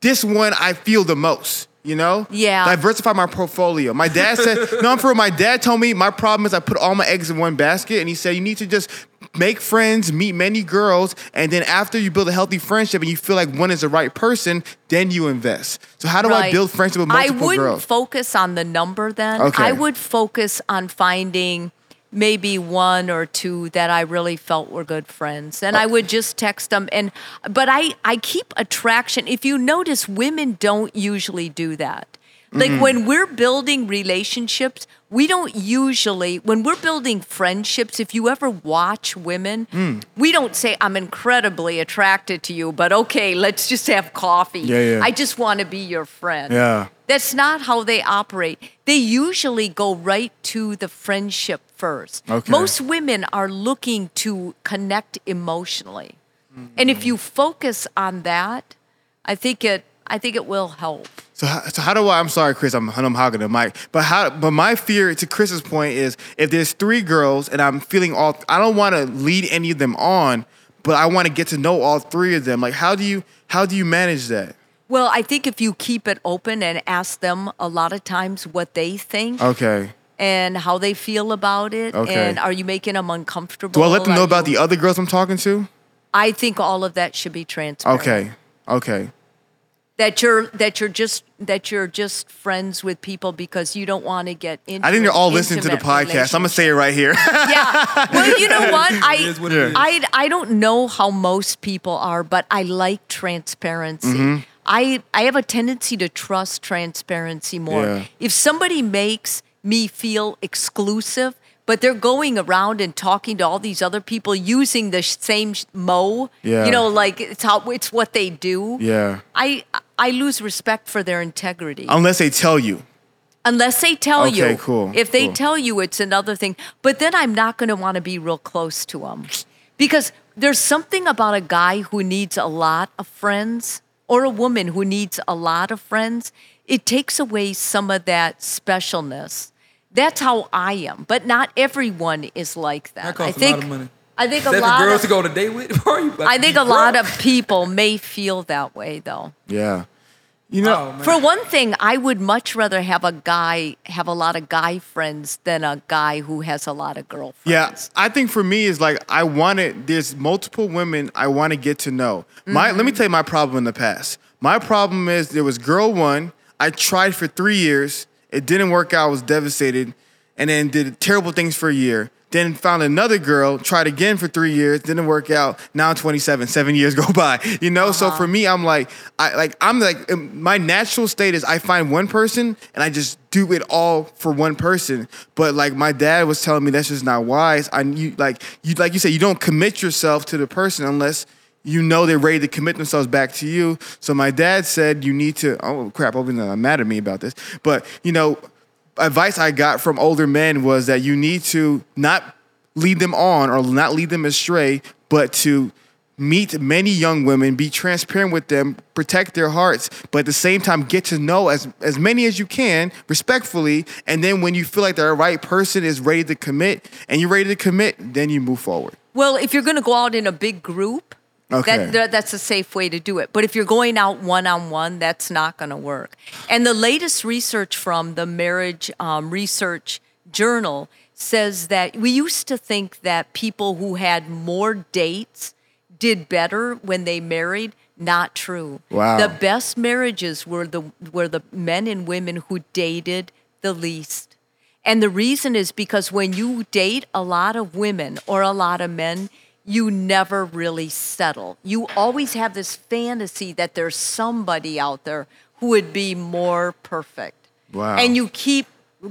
This one I feel the most. You know? Yeah. Diversify my portfolio. My dad said, no, I'm for real. My dad told me my problem is I put all my eggs in one basket. And he said, you need to just make friends, meet many girls. And then after you build a healthy friendship and you feel like one is the right person, then you invest. So how do I build friendship with multiple girls? I wouldn't girls? focus on the number then. Okay. I would focus on finding maybe one or two that I really felt were good friends. And I would just text them and but I I keep attraction. If you notice women don't usually do that. Like when mm-hmm. we're building relationships, we don't usually when we're building friendships, if you ever watch women, mm. we don't say I'm incredibly attracted to you, but okay, let's just have coffee. Yeah, yeah. I just want to be your friend. Yeah. That's not how they operate. They usually go right to the friendship first. Okay. Most women are looking to connect emotionally. And if you focus on that, I think it I think it will help. So, how, so how do I? I'm sorry, Chris. I'm I'm hogging the mic. But how? But my fear, to Chris's point, is if there's three girls and I'm feeling all, I don't want to lead any of them on, but I want to get to know all three of them. Like, how do you how do you manage that? Well, I think if you keep it open and ask them a lot of times what they think Okay. And how they feel about it, Okay. and are you making them uncomfortable? Do I let them know Are about you- the other girls I'm talking to? I think all of that should be transparent. Okay. Okay. That you're that you're just that you're just friends with people because you don't want to get into. I think they're all listening to the intimate podcast. I'm gonna say it right here. yeah. Well, you know what? I what. I I don't know how most people are, but I like transparency. Mm-hmm. I I have a tendency to trust transparency more. Yeah. If somebody makes me feel exclusive, but they're going around and talking to all these other people using the same mo, Yeah. you know, like it's how it's what they do. yeah. I I lose respect for their integrity Unless they tell you. unless they tell you. Okay, cool, If they cool. tell you, it's another thing. But then I'm not going to want to be real close to them because there's something about a guy who needs a lot of friends or a woman who needs a lot of friends. It takes away some of that specialness. That's how I am, but not everyone is like that. That costs I a think, lot of money. I think a Except for lot girls of, to go to date with. Are you about I think be a lot of people may feel that way though. Yeah. You know. Oh. For one thing, I would much rather have a guy have a lot of guy friends than a guy who has a lot of girlfriends. Yeah, I think for me is like I wanted. There's multiple women I want to get to know. My let me Mm-hmm. tell you my problem in the past. My problem is there was girl one. I tried for three years. It didn't work out. I was devastated, and then did terrible things for a year. Then found another girl. Tried again for three years. Didn't work out. Now I'm 27. Seven years go by. You know. So Uh-huh. for me, I'm like, I like I'm like um, my natural state is I find one person and I just do it all for one person. But like my dad was telling me that's just not wise. I you like you like you said you don't commit yourself to the person unless you know they're ready to commit themselves back to you. So my dad said you need to. Oh crap! Not mad at me about this. But you know, advice I got from older men was that you need to not lead them on or not lead them astray, but to meet many young women, be transparent with them, protect their hearts, but at the same time get to know as as many as you can respectfully. And then when you feel like the right person is ready to commit and you're ready to commit, then you move forward. Well, if you're going to go out in a big group, Okay. that, that, that's a safe way to do it. But if you're going out one on one, that's not going to work. And the latest research from the Marriage um, Research Journal says that we used to think that people who had more dates did better when they married. Not true. Wow. The best marriages were the were the men and women who dated the least. And the reason is because when you date a lot of women or a lot of men, you never really settle. You always have this fantasy that there's somebody out there who would be more perfect. Wow. And you keep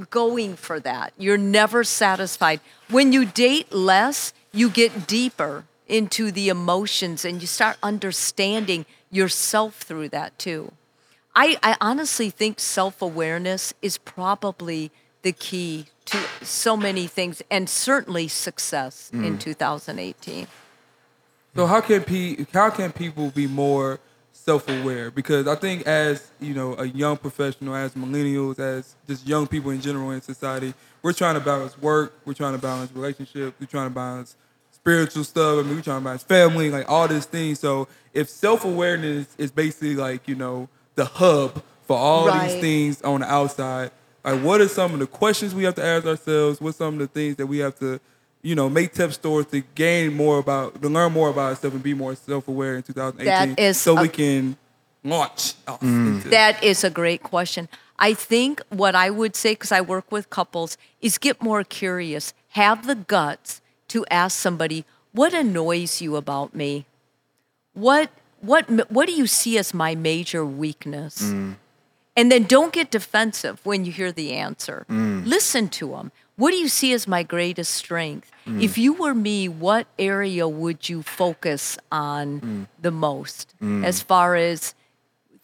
going for that. You're never satisfied. When you date less, you get deeper into the emotions and you start understanding yourself through that too. I, I honestly think self awareness is probably the key to so many things and certainly success in mm. 2018. So how can pe- how can people be more self-aware? Because I think as you know, a young professional, as millennials, as just young people in general in society, we're trying to balance work, we're trying to balance relationships, we're trying to balance spiritual stuff. I mean, we're trying to balance family, like all these things. So if self-awareness is basically like you know the hub for all these things on the outside, like what are some of the questions we have to ask ourselves? What's some of the things that we have to you know, make tough stores to gain more about, to learn more about ourselves and be more self-aware in 2018, That is so a- we can launch off mm. into That is a great question. I think what I would say, because I work with couples, is get more curious. Have the guts to ask somebody, what annoys you about me? What what what do you see as my major weakness? Mm. And then don't get defensive when you hear the answer. Mm. Listen to them. What do you see as my greatest strength? Mm. If you were me, what area would you focus on mm. the most as far as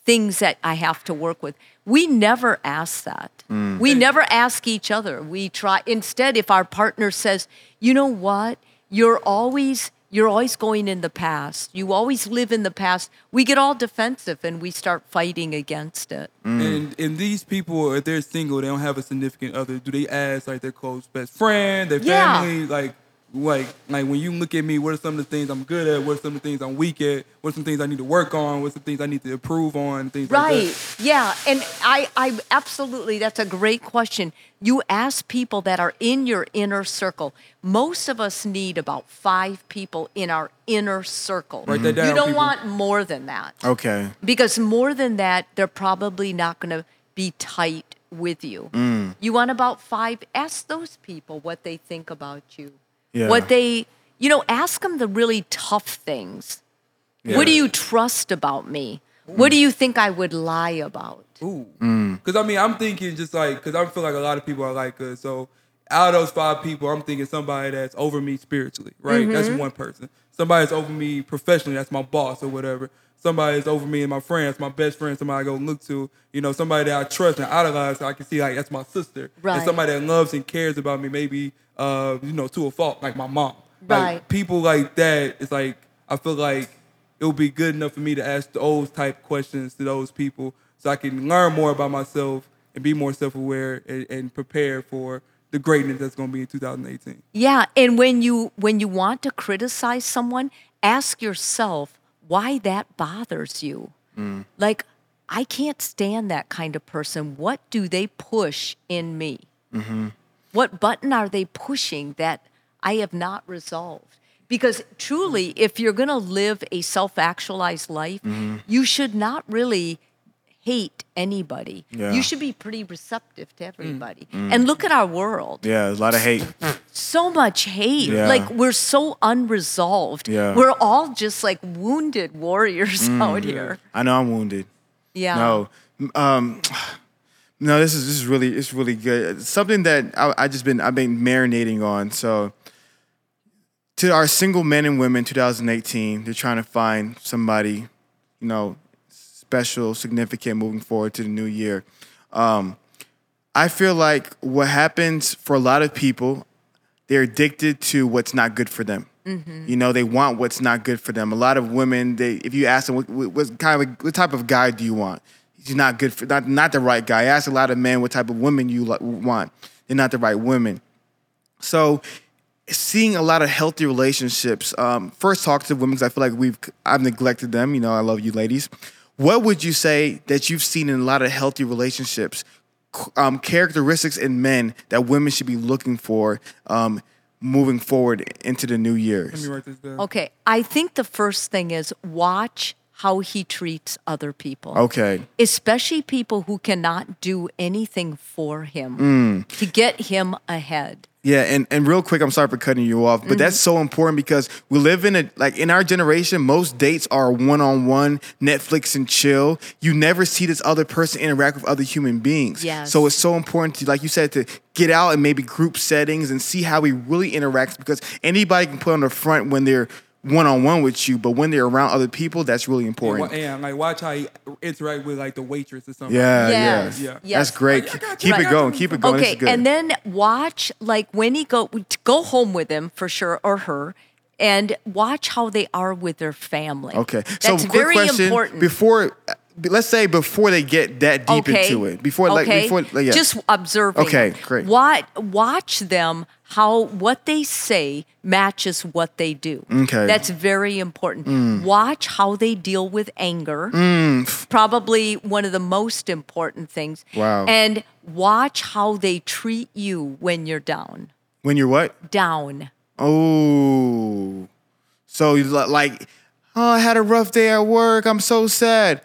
things that I have to work with? We never ask that. We never ask each other. We try instead if our partner says, "You know what? You're always you're always going in the past. You always live in the past." We get all defensive and we start fighting against it. Mm. And and these people, if they're single, they don't have a significant other. Do they ask like their close best friend, their Yeah. family, like like like when you look at me, what are some of the things I'm good at? What are some of the things I'm weak at? What are some things I need to work on? What's the things I need to improve on? Things like Right. that. Yeah. And I, I absolutely, that's a great question. You ask people that are in your inner circle. Most of us need about five people in our inner circle. Write that down, You don't people. want more than that. Okay. Because more than that, they're probably not going to be tight with you. Mm. You want about five. Ask those people what they think about you. Yeah. What they, you know, ask them the really tough things. What do you trust about me? What do you think I would lie about? Ooh. Mm. Because I mean, I'm thinking just like because I feel like a lot of people are like us. So out of those five people, I'm thinking somebody that's over me spiritually, right? Mm-hmm. That's one person. Somebody that's over me professionally. That's my boss or whatever. Somebody that's over me and my friends, my best friend. Somebody I go look to. You know, somebody that I trust and idolize. So I can see like that's my sister. Right. And somebody that loves and cares about me. Maybe uh, you know to a fault, like my mom. Like, Right. people like that. It's like I feel like it would be good enough for me to ask those type questions to those people so I can learn more about myself and be more self-aware and, and prepare for the greatness that's going to be in 2018. Yeah, and when you when you want to criticize someone, ask yourself why that bothers you. Mm. Like, I can't stand that kind of person. What do they push in me? Mm-hmm. What button are they pushing that I have not resolved? Because truly, if you're going to live a self-actualized life, mm-hmm. you should not really hate anybody. Yeah. You should be pretty receptive to everybody. And look at our world Yeah, there's a lot of hate. so much hate. Yeah. Like we're so unresolved. Yeah. We're all just like wounded warriors Mm. out here. I know I'm wounded. Yeah. No, um, no. This is this is really it's really good. It's something that I, I just been I've been marinating on. So, to our single men and women, 2018, they're trying to find somebody, you know, special, significant moving forward to the new year. Um, I feel like what happens for a lot of people, they're addicted to what's not good for them. You know, they want what's not good for them. A lot of women, they if you ask them what, what, kind of what type of guy do you want, he's not good for not not the right guy. I ask a lot of men what type of women you want, they're not the right women. So, seeing a lot of healthy relationships. Um, first, talk to women because I feel like we've I've neglected them. You know, I love you, ladies. What would you say that you've seen in a lot of healthy relationships? Um, characteristics in men that women should be looking for um, moving forward into the new year? Years. write this down. Okay. I think the first thing is watch how he treats other people. Okay. Especially people who cannot do anything for him Mm. to get him ahead. Yeah, and, and real quick, I'm sorry for cutting you off, but that's mm-hmm. so important because we live in a like in our generation, most dates are one on one, Netflix and chill. You never see this other person interact with other human beings. Yes. So it's so important to, like you said, to get out and maybe group settings and see how he really interacts because anybody can put on the front when they're one on one with you, but when they're around other people, that's really And, wa- important. and like watch how he interact with like the waitress or something. Yeah, Yes, yeah, yeah. yes. That's great. Like, Keep you, it going. Keep it going. Okay, good. and then watch like when he go go home with him for sure or her, and watch how they are with their family. Okay. that's so quick very question important. before uh, let's say before they get that deep okay. into it. Before like okay. before like, yeah. just observing. Okay, great. What watch them how what they say matches what they do. Okay. That's very important. Hmm. Watch how they deal with anger. Hmm. Probably one of the most important things. Wow. And watch how they treat you when you're down. when you're what? Down. Oh. So you like, oh, I had a rough day at work. I'm so sad.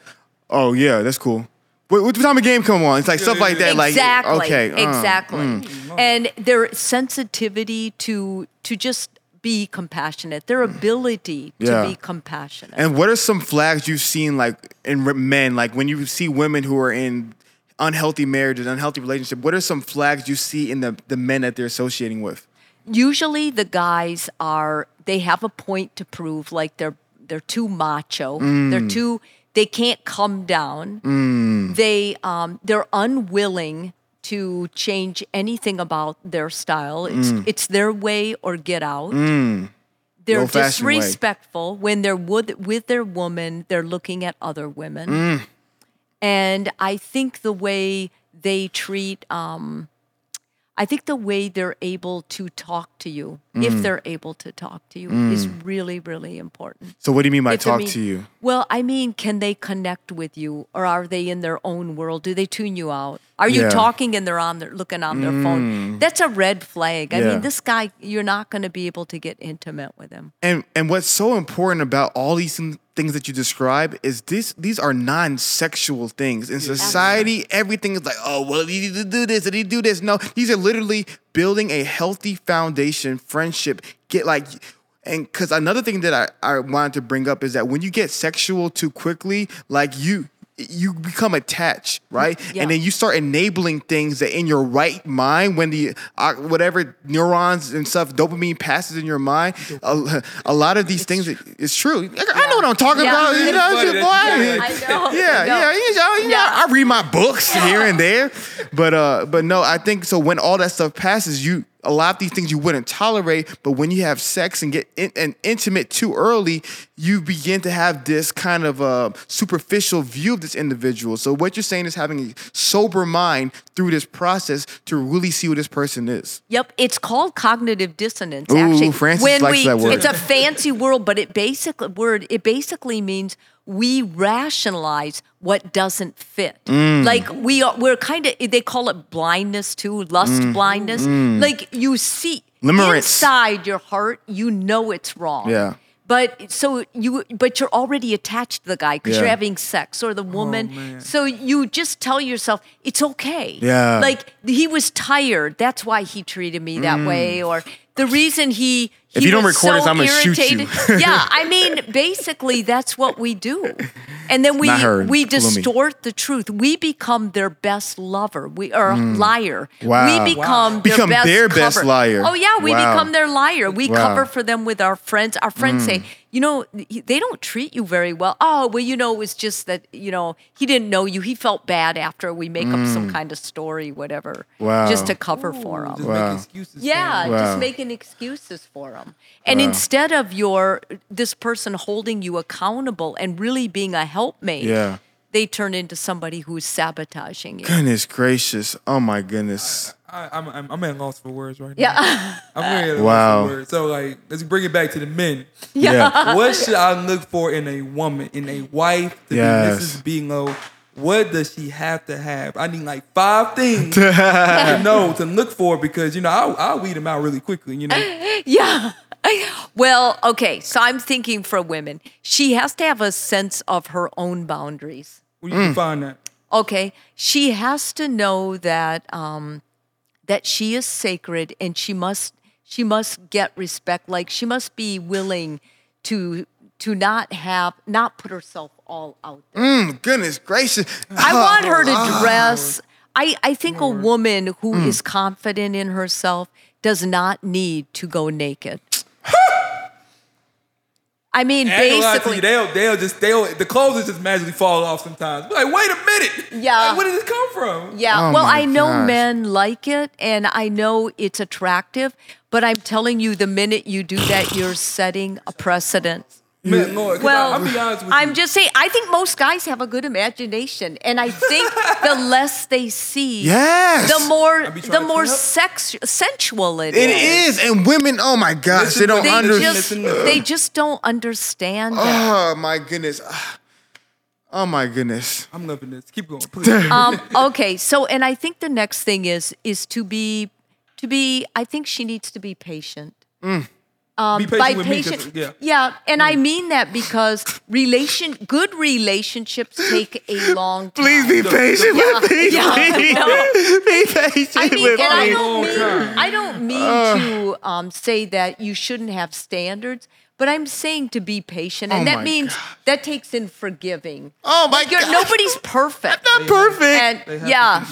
Oh yeah, that's cool. What, time of game come on? It's like stuff like that. exactly. Like okay, uh, exactly. And their sensitivity to to just be compassionate, their ability to Yeah. be compassionate. And what are some flags you've seen like in men, like when you see women who are in unhealthy marriages, unhealthy relationship? What are some flags you see in the the men that they're associating with? usually the guys are they have a point to prove like they're they're too macho they're too they can't come down. They um they're unwilling to change anything about their style. It's it's their way or get out. They're old-fashioned way. disrespectful when they're with, with their woman they're looking at other women. And i think the way they treat um I think the way they're able to talk to you, Mm. if they're able to talk to you, is really, really important. So what do you mean by It's- I talk mean- to you? Well, I mean, can they connect with you, or are they in their own world? Do they tune you out? Are you Yeah. Mm. talking and they're on their looking on their phone? That's a red flag. I Yeah. mean, this guy, you're not going to be able to get intimate with him. And and what's so important about all these things that you describe is this these are non-sexual things. In society, everything is like, oh well, you need to do this and you do this. No, these are literally building a healthy foundation, friendship. Get like and because another thing that I, I wanted to bring up is that when you get sexual too quickly, like you you become attached, right? Yeah. And then you start enabling things that in your right mind, when the uh, whatever neurons and stuff, dopamine passes in your mind, a, a lot of these things, it's true. I know what I'm talking Yeah. about. You know, It's shit, funny boy. that I know. Yeah, I know. yeah, you know, you know, Yeah. I read my books here and there, but uh, but no, I think so. When all that stuff passes, you a lot of these things you wouldn't tolerate, but when you have sex and get in, and intimate too early, you begin to have this kind of uh, superficial view of this individual. So what you're saying is having a sober mind through this process to really see who this person is. Yep, it's called cognitive dissonance. Ooh, actually, Francis when likes we, that word. it's a fancy word, but it basically word it basically means we rationalize what doesn't fit. Mm. Like we are, we're kind of they call it blindness too, lust blindness. Like you see Mm. Limerence. inside your heart, you know it's wrong. Yeah. But so you, but you're already attached to the guy because you're having sex or the woman. man. so you just tell yourself it's okay. Yeah. Like he was tired. That's why he treated me that way. Or the reason he. Mm. If he you don't record this, so I'm gonna shoot you. irritated. yeah, I mean, basically, that's what we do, and then we we Palumi. distort the truth. We become their best lover. We are a liar. Mm. Wow. We become their Become best their best cover. liar. Oh yeah, we Wow. become their liar. We Wow. Mm. cover for them with our friends. Our friends say, you know, they don't treat you very well. Oh, well, you know, it was just that, you know, he didn't know you. He felt bad after we make up some kind of story, whatever, Mm. Wow. just to cover for him. Just Wow. make excuses. for Yeah, him. Wow. just making excuses for them. And instead of your this person holding you accountable and really being a helpmate, Yeah. They turn into somebody who's sabotaging you. Goodness gracious! Oh my goodness! I, I'm, I'm I'm at a loss for words right now. Yeah. I'm really at Wow. loss for words. So like, let's bring it back to the men. Yeah. what should I look for in a woman, in a wife to Yes. be Mrs. Bingo? What does she have to have? I need like five things to know to look for because you know I'll, I'll weed them out really quickly. You know, Yeah. Well, okay. So I'm thinking for women, she has to have a sense of her own boundaries. Where you can find that. Okay. She has to know that um, that she is sacred and she must she must get respect. Like she must be willing to to not have not put herself all out there. Mm, goodness gracious! I want her to Oh, dress. I, I think a woman who is confident in herself does not need to go naked. I mean, I ain't gonna lie to basically, you, they'll they'll just they'll the clothes will just magically fall off sometimes. Be like, wait a minute. Yeah. Like, where did this come from? yeah. Oh well, I know gosh. men like it, and I know it's attractive, but I'm telling you, the minute you do that, you're setting a precedent. Man, Lord, Well, I, will be honest with I'm you. just saying. I think most guys have a good imagination, and I think the less they see, Yes. the more the more sex sensual it It is. is, and women. Oh my gosh, Listen they don't They understand. just they just don't understand that. Oh my goodness. Ah. Oh my goodness. I'm loving this. Keep going, please. Um, okay, so and I think the next thing is is to be to be. I think she needs to be patient. Be patient by with me patient, yeah. yeah, and I mean that because relation, good relationships take a long time. Please be patient Yeah, with me. yeah, please. no. Be patient I mean, with and I don't mean. I don't mean to um, say that you shouldn't have standards, but I'm saying to be patient, and Oh that means that takes in forgiving. Oh my You're, God. nobody's perfect. I'm not perfect. And yeah.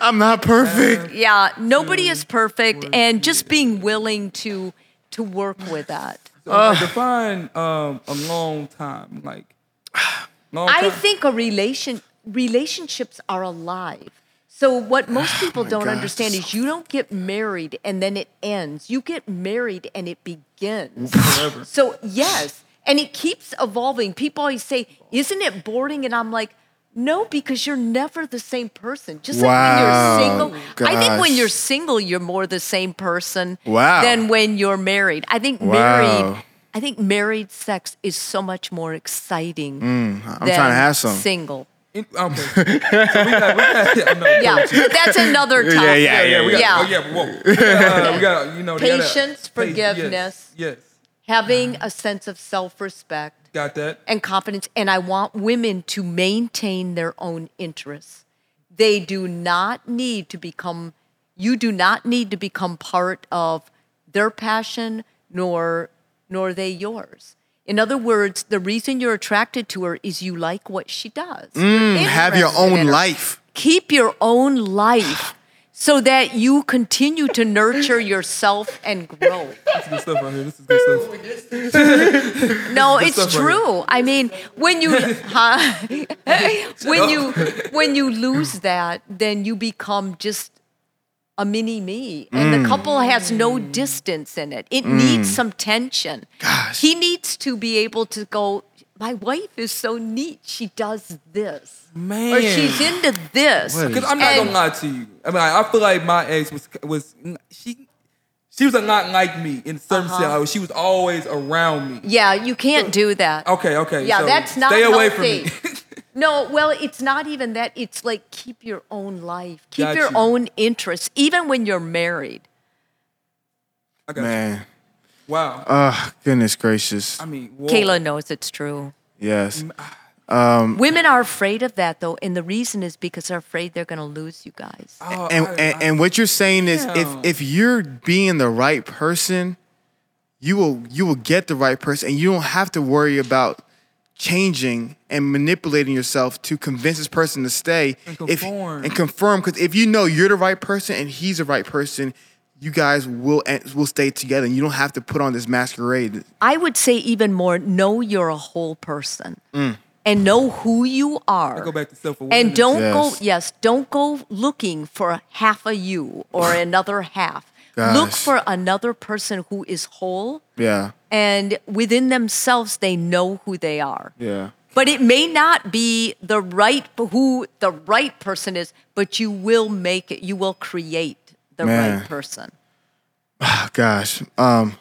I'm not perfect. yeah, nobody is perfect, and just being willing to to work with that. So, like, define um, a long time, like long I think a relation relationships are alive. So what most people don't God, understand is you don't get married and then it ends. You get married and it begins. forever. So yes, and it keeps evolving. People always say, "Isn't it boring?" And I'm like, "No, because you're never the same person." Just like when you're single, I think when you're single, you're more the same person Wow. than when you're married. I think Wow. married. I think married sex is so much more exciting. Mm, I'm than trying to have some. single. In- okay. so we got, we got, yeah, no, Yeah, that's another topic. yeah, yeah, yeah, we got, Yeah. oh, yeah, whoa. We got, uh, we got, you know, they gotta- Patience, pa- forgiveness. Yes, yes, Having a sense of self-respect got that. and confidence, and I want women to maintain their own interests. They do not need to become. You do not need to become part of their passion, nor nor they yours. In other words, the reason you're attracted to her is you like what she does. Mm, Have your own life. keep your own life so that you continue to nurture yourself and grow. This is good stuff right here. This is good stuff. No, Good it's stuff right true. I mean, when you huh? when you when you lose that, then you become just a mini me, and Mm. the couple has no distance in it. It needs some tension. Gosh. He needs to be able to go. My wife is so neat. She does this, Man. or she's into this. Because I'm not gonna lie to you. I mean, I feel like my ex was was she she was a not like me in some Uh-huh. sense. She was always around me. Yeah, you can't do that. Okay, okay. Yeah, so that's not stay away healthy. from me. No, well, it's not even that. It's like keep your own life, keep Got your you. own interests, even when you're married. I got you. Man. Wow. Oh, goodness gracious. I mean, whoa. Kayla knows it's true. Yes. Mm, ah. um, Women are afraid of that though, and the reason is because they're afraid they're going to lose you guys. Oh, and, I- and I- and what you're saying is if if you're being the right person, you will you will get the right person and you don't have to worry about changing and manipulating yourself to convince this person to stay And if and confirm because if you know you're the right person and he's the right person you guys will will stay together and you don't have to put on this masquerade I would say even more know you're a whole person Mm. and know who you are. go back to self-awareness. And don't go, Yes. yes, don't go looking for half a you or another half. Look for another person who is whole yeah and within themselves they know who they are. yeah But it may not be the right who the right person is, but you will make it. You will create the Man. right person. oh, gosh um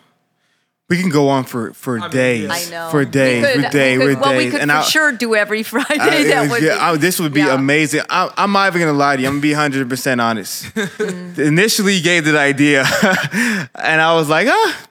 we can go on for for mean, days yeah. I know. for days We could- for days we could- for well, days we could and for I- sure do every Friday. I- that would yeah, be, I- this would be yeah. amazing. I, I'm not even gonna lie to you. I'm gonna be 100 percent honest. Initially, you gave the idea, and I was like, ah.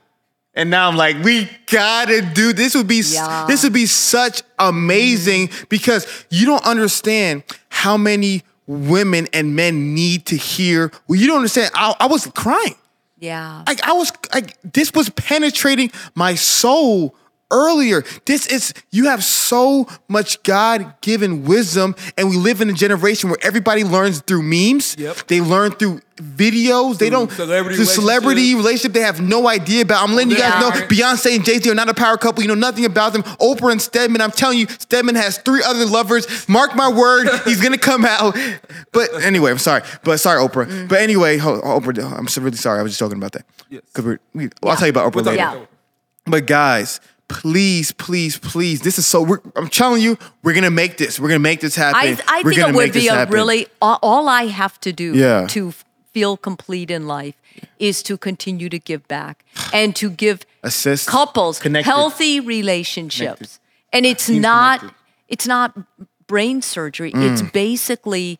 And now I'm like, we gotta do this. Would be Yeah. this would be such amazing because you don't understand how many women and men need to hear. Well, you don't understand. I, I was crying Yeah. like I was like this was penetrating my soul earlier. This is you have so much God-given wisdom, and we live in a generation where everybody learns through memes. Yep. They learn through videos. they don't celebrity through celebrity relationship. They have no idea about. I'm letting you guys know Yeah. Beyonce and Jay Z are not a power couple. You know nothing about them. Oprah and Stedman. I'm telling you, Stedman has three other lovers. Mark my word, he's gonna come out. But anyway, I'm sorry. But sorry, Oprah. Mm. But anyway, ho- Oprah. I'm so really sorry. I was just talking about that. Yes. Because we're, we, well, I'll tell you about Oprah We'll later. Yeah. But guys, please, please, please, this is so. We're, I'm telling you, we're gonna make this. We're gonna make this happen. I, I We're think gonna it would be a happen. really all, all I have to do Yeah. to feel complete in life is to continue to give back and to give Assist. couples Connected. healthy relationships. Connected. And it's Team not connected. it's not brain surgery. Mm. It's basically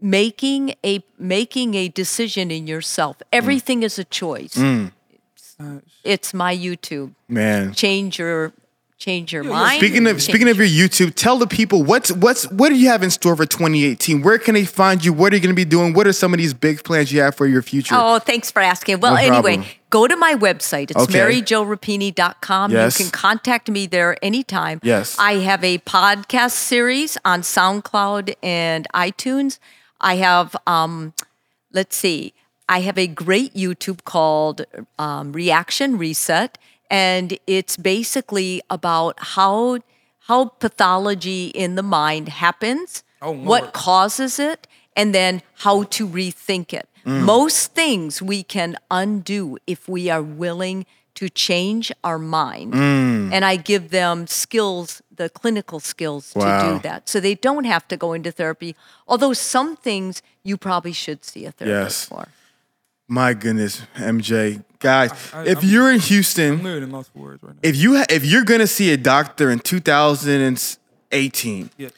making a making a decision in yourself. Mm. Everything is a choice. Nice. It's my YouTube. Man. Change your change your mind. Speaking of speaking of your YouTube, tell the people what's what's what do you have in store for 2018? Where can they find you? What are you going to be doing? What are some of these big plans you have for your future? Oh, thanks for asking. Well, No anyway, problem. go to my website. It's Okay. maryjorapini.com. Yes. You can contact me there anytime. Yes. I have a podcast series on SoundCloud and iTunes. I have, um, let's see, I have a great YouTube called um, Reaction Reset, and it's basically about how how pathology in the mind happens, Oh, what causes it, and then how to rethink it. Mm. Most things we can undo if we are willing to change our mind. Mm. And I give them skills, the clinical skills to do that. So they don't have to go into therapy. Although some things you probably should see a therapist Yes. for. My goodness, MJ, guys, I- if I'm- you're in Houston, literally lost for words right now. if you ha- if you're gonna see a doctor in 2018, yes.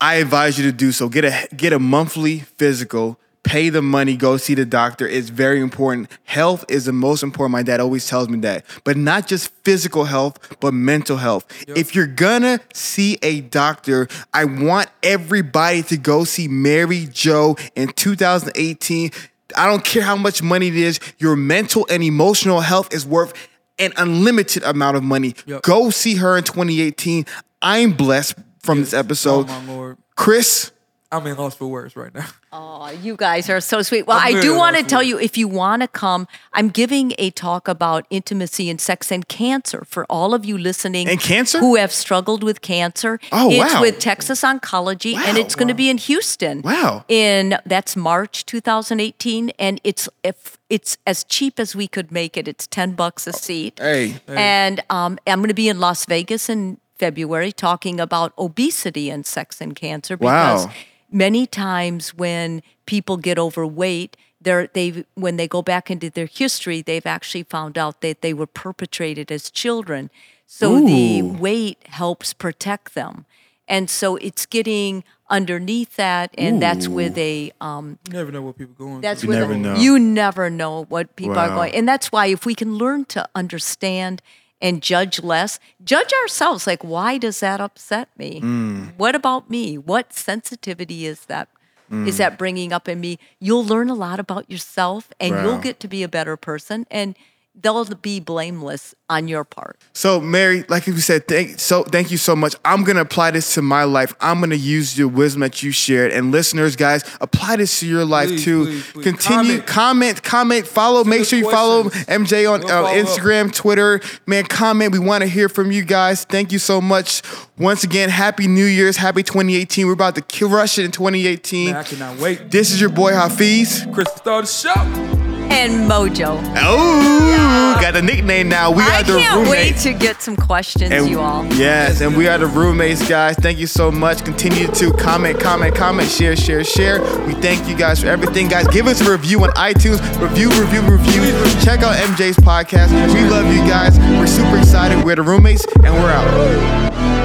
I advise you to do so. Get a get a monthly physical. Pay the money. Go see the doctor. It's very important. Health is the most important. My dad always tells me that. But not just physical health, but mental health. If you're gonna see a doctor, I want everybody to go see Mary Jo in 2018. I don't care how much money it is. Your mental and emotional health is worth an unlimited amount of money. Yep. Go see her in 2018. I'm blessed from this episode. Oh my lord. Chris, I'm in lost for words right now. Oh, you guys are so sweet. Well, I'm I do want to tell you if you want to come, I'm giving a talk about intimacy and sex and cancer for all of you listening. And cancer? Who have struggled with cancer. Oh, It's wow. with Texas Oncology and it's going to be in Houston. Wow. In that's March 2018 and it's if it's as cheap as we could make it. It's 10 bucks a seat. hey, And um, I'm going to be in Las Vegas in February talking about obesity and sex and cancer because Wow. Many times when people get overweight, they're, they when they go back into their history, they've actually found out that they were perpetrated as children. So the weight helps protect them. And so it's getting underneath that, and that's with a um, You never know what people going that's through. with never a- know. You never know what people are going, and that's why if we can learn to understand and judge less, judge ourselves. Like, why does that upset me? Mm. What about me? What sensitivity is that? Is Mm. that bringing up in me? You'll learn a lot about yourself, and Wow. you'll get to be a better person, and they'll be blameless on your part. So, Mary, like you said, thank so thank you so much. I'm gonna apply this to my life. I'm gonna use your wisdom that you shared, and listeners, guys, apply this to your life Please, too. please, please. Continue, comment, comment, follow. Make sure you follow. MJ on We'll uh, follow up. Instagram, Twitter. Man, comment. We want to hear from you guys. Thank you so much. Once again, happy New Year's, happy 2018. We're about to kill rush it in 2018. Man, I cannot wait. This is your boy Hafeez. Chris start the show. And Mojo, Oh, got a nickname now. We I are the roommates. I can't wait to get some questions, And- you all. Yes, and we are the roommates, guys. Thank you so much. Continue to comment, comment, comment, share, share, share. We thank you guys for everything, guys. Give us a review on iTunes. Review, review, review. Check out MJ's podcast. We love you guys. We're super excited. We're the roommates, and we're out.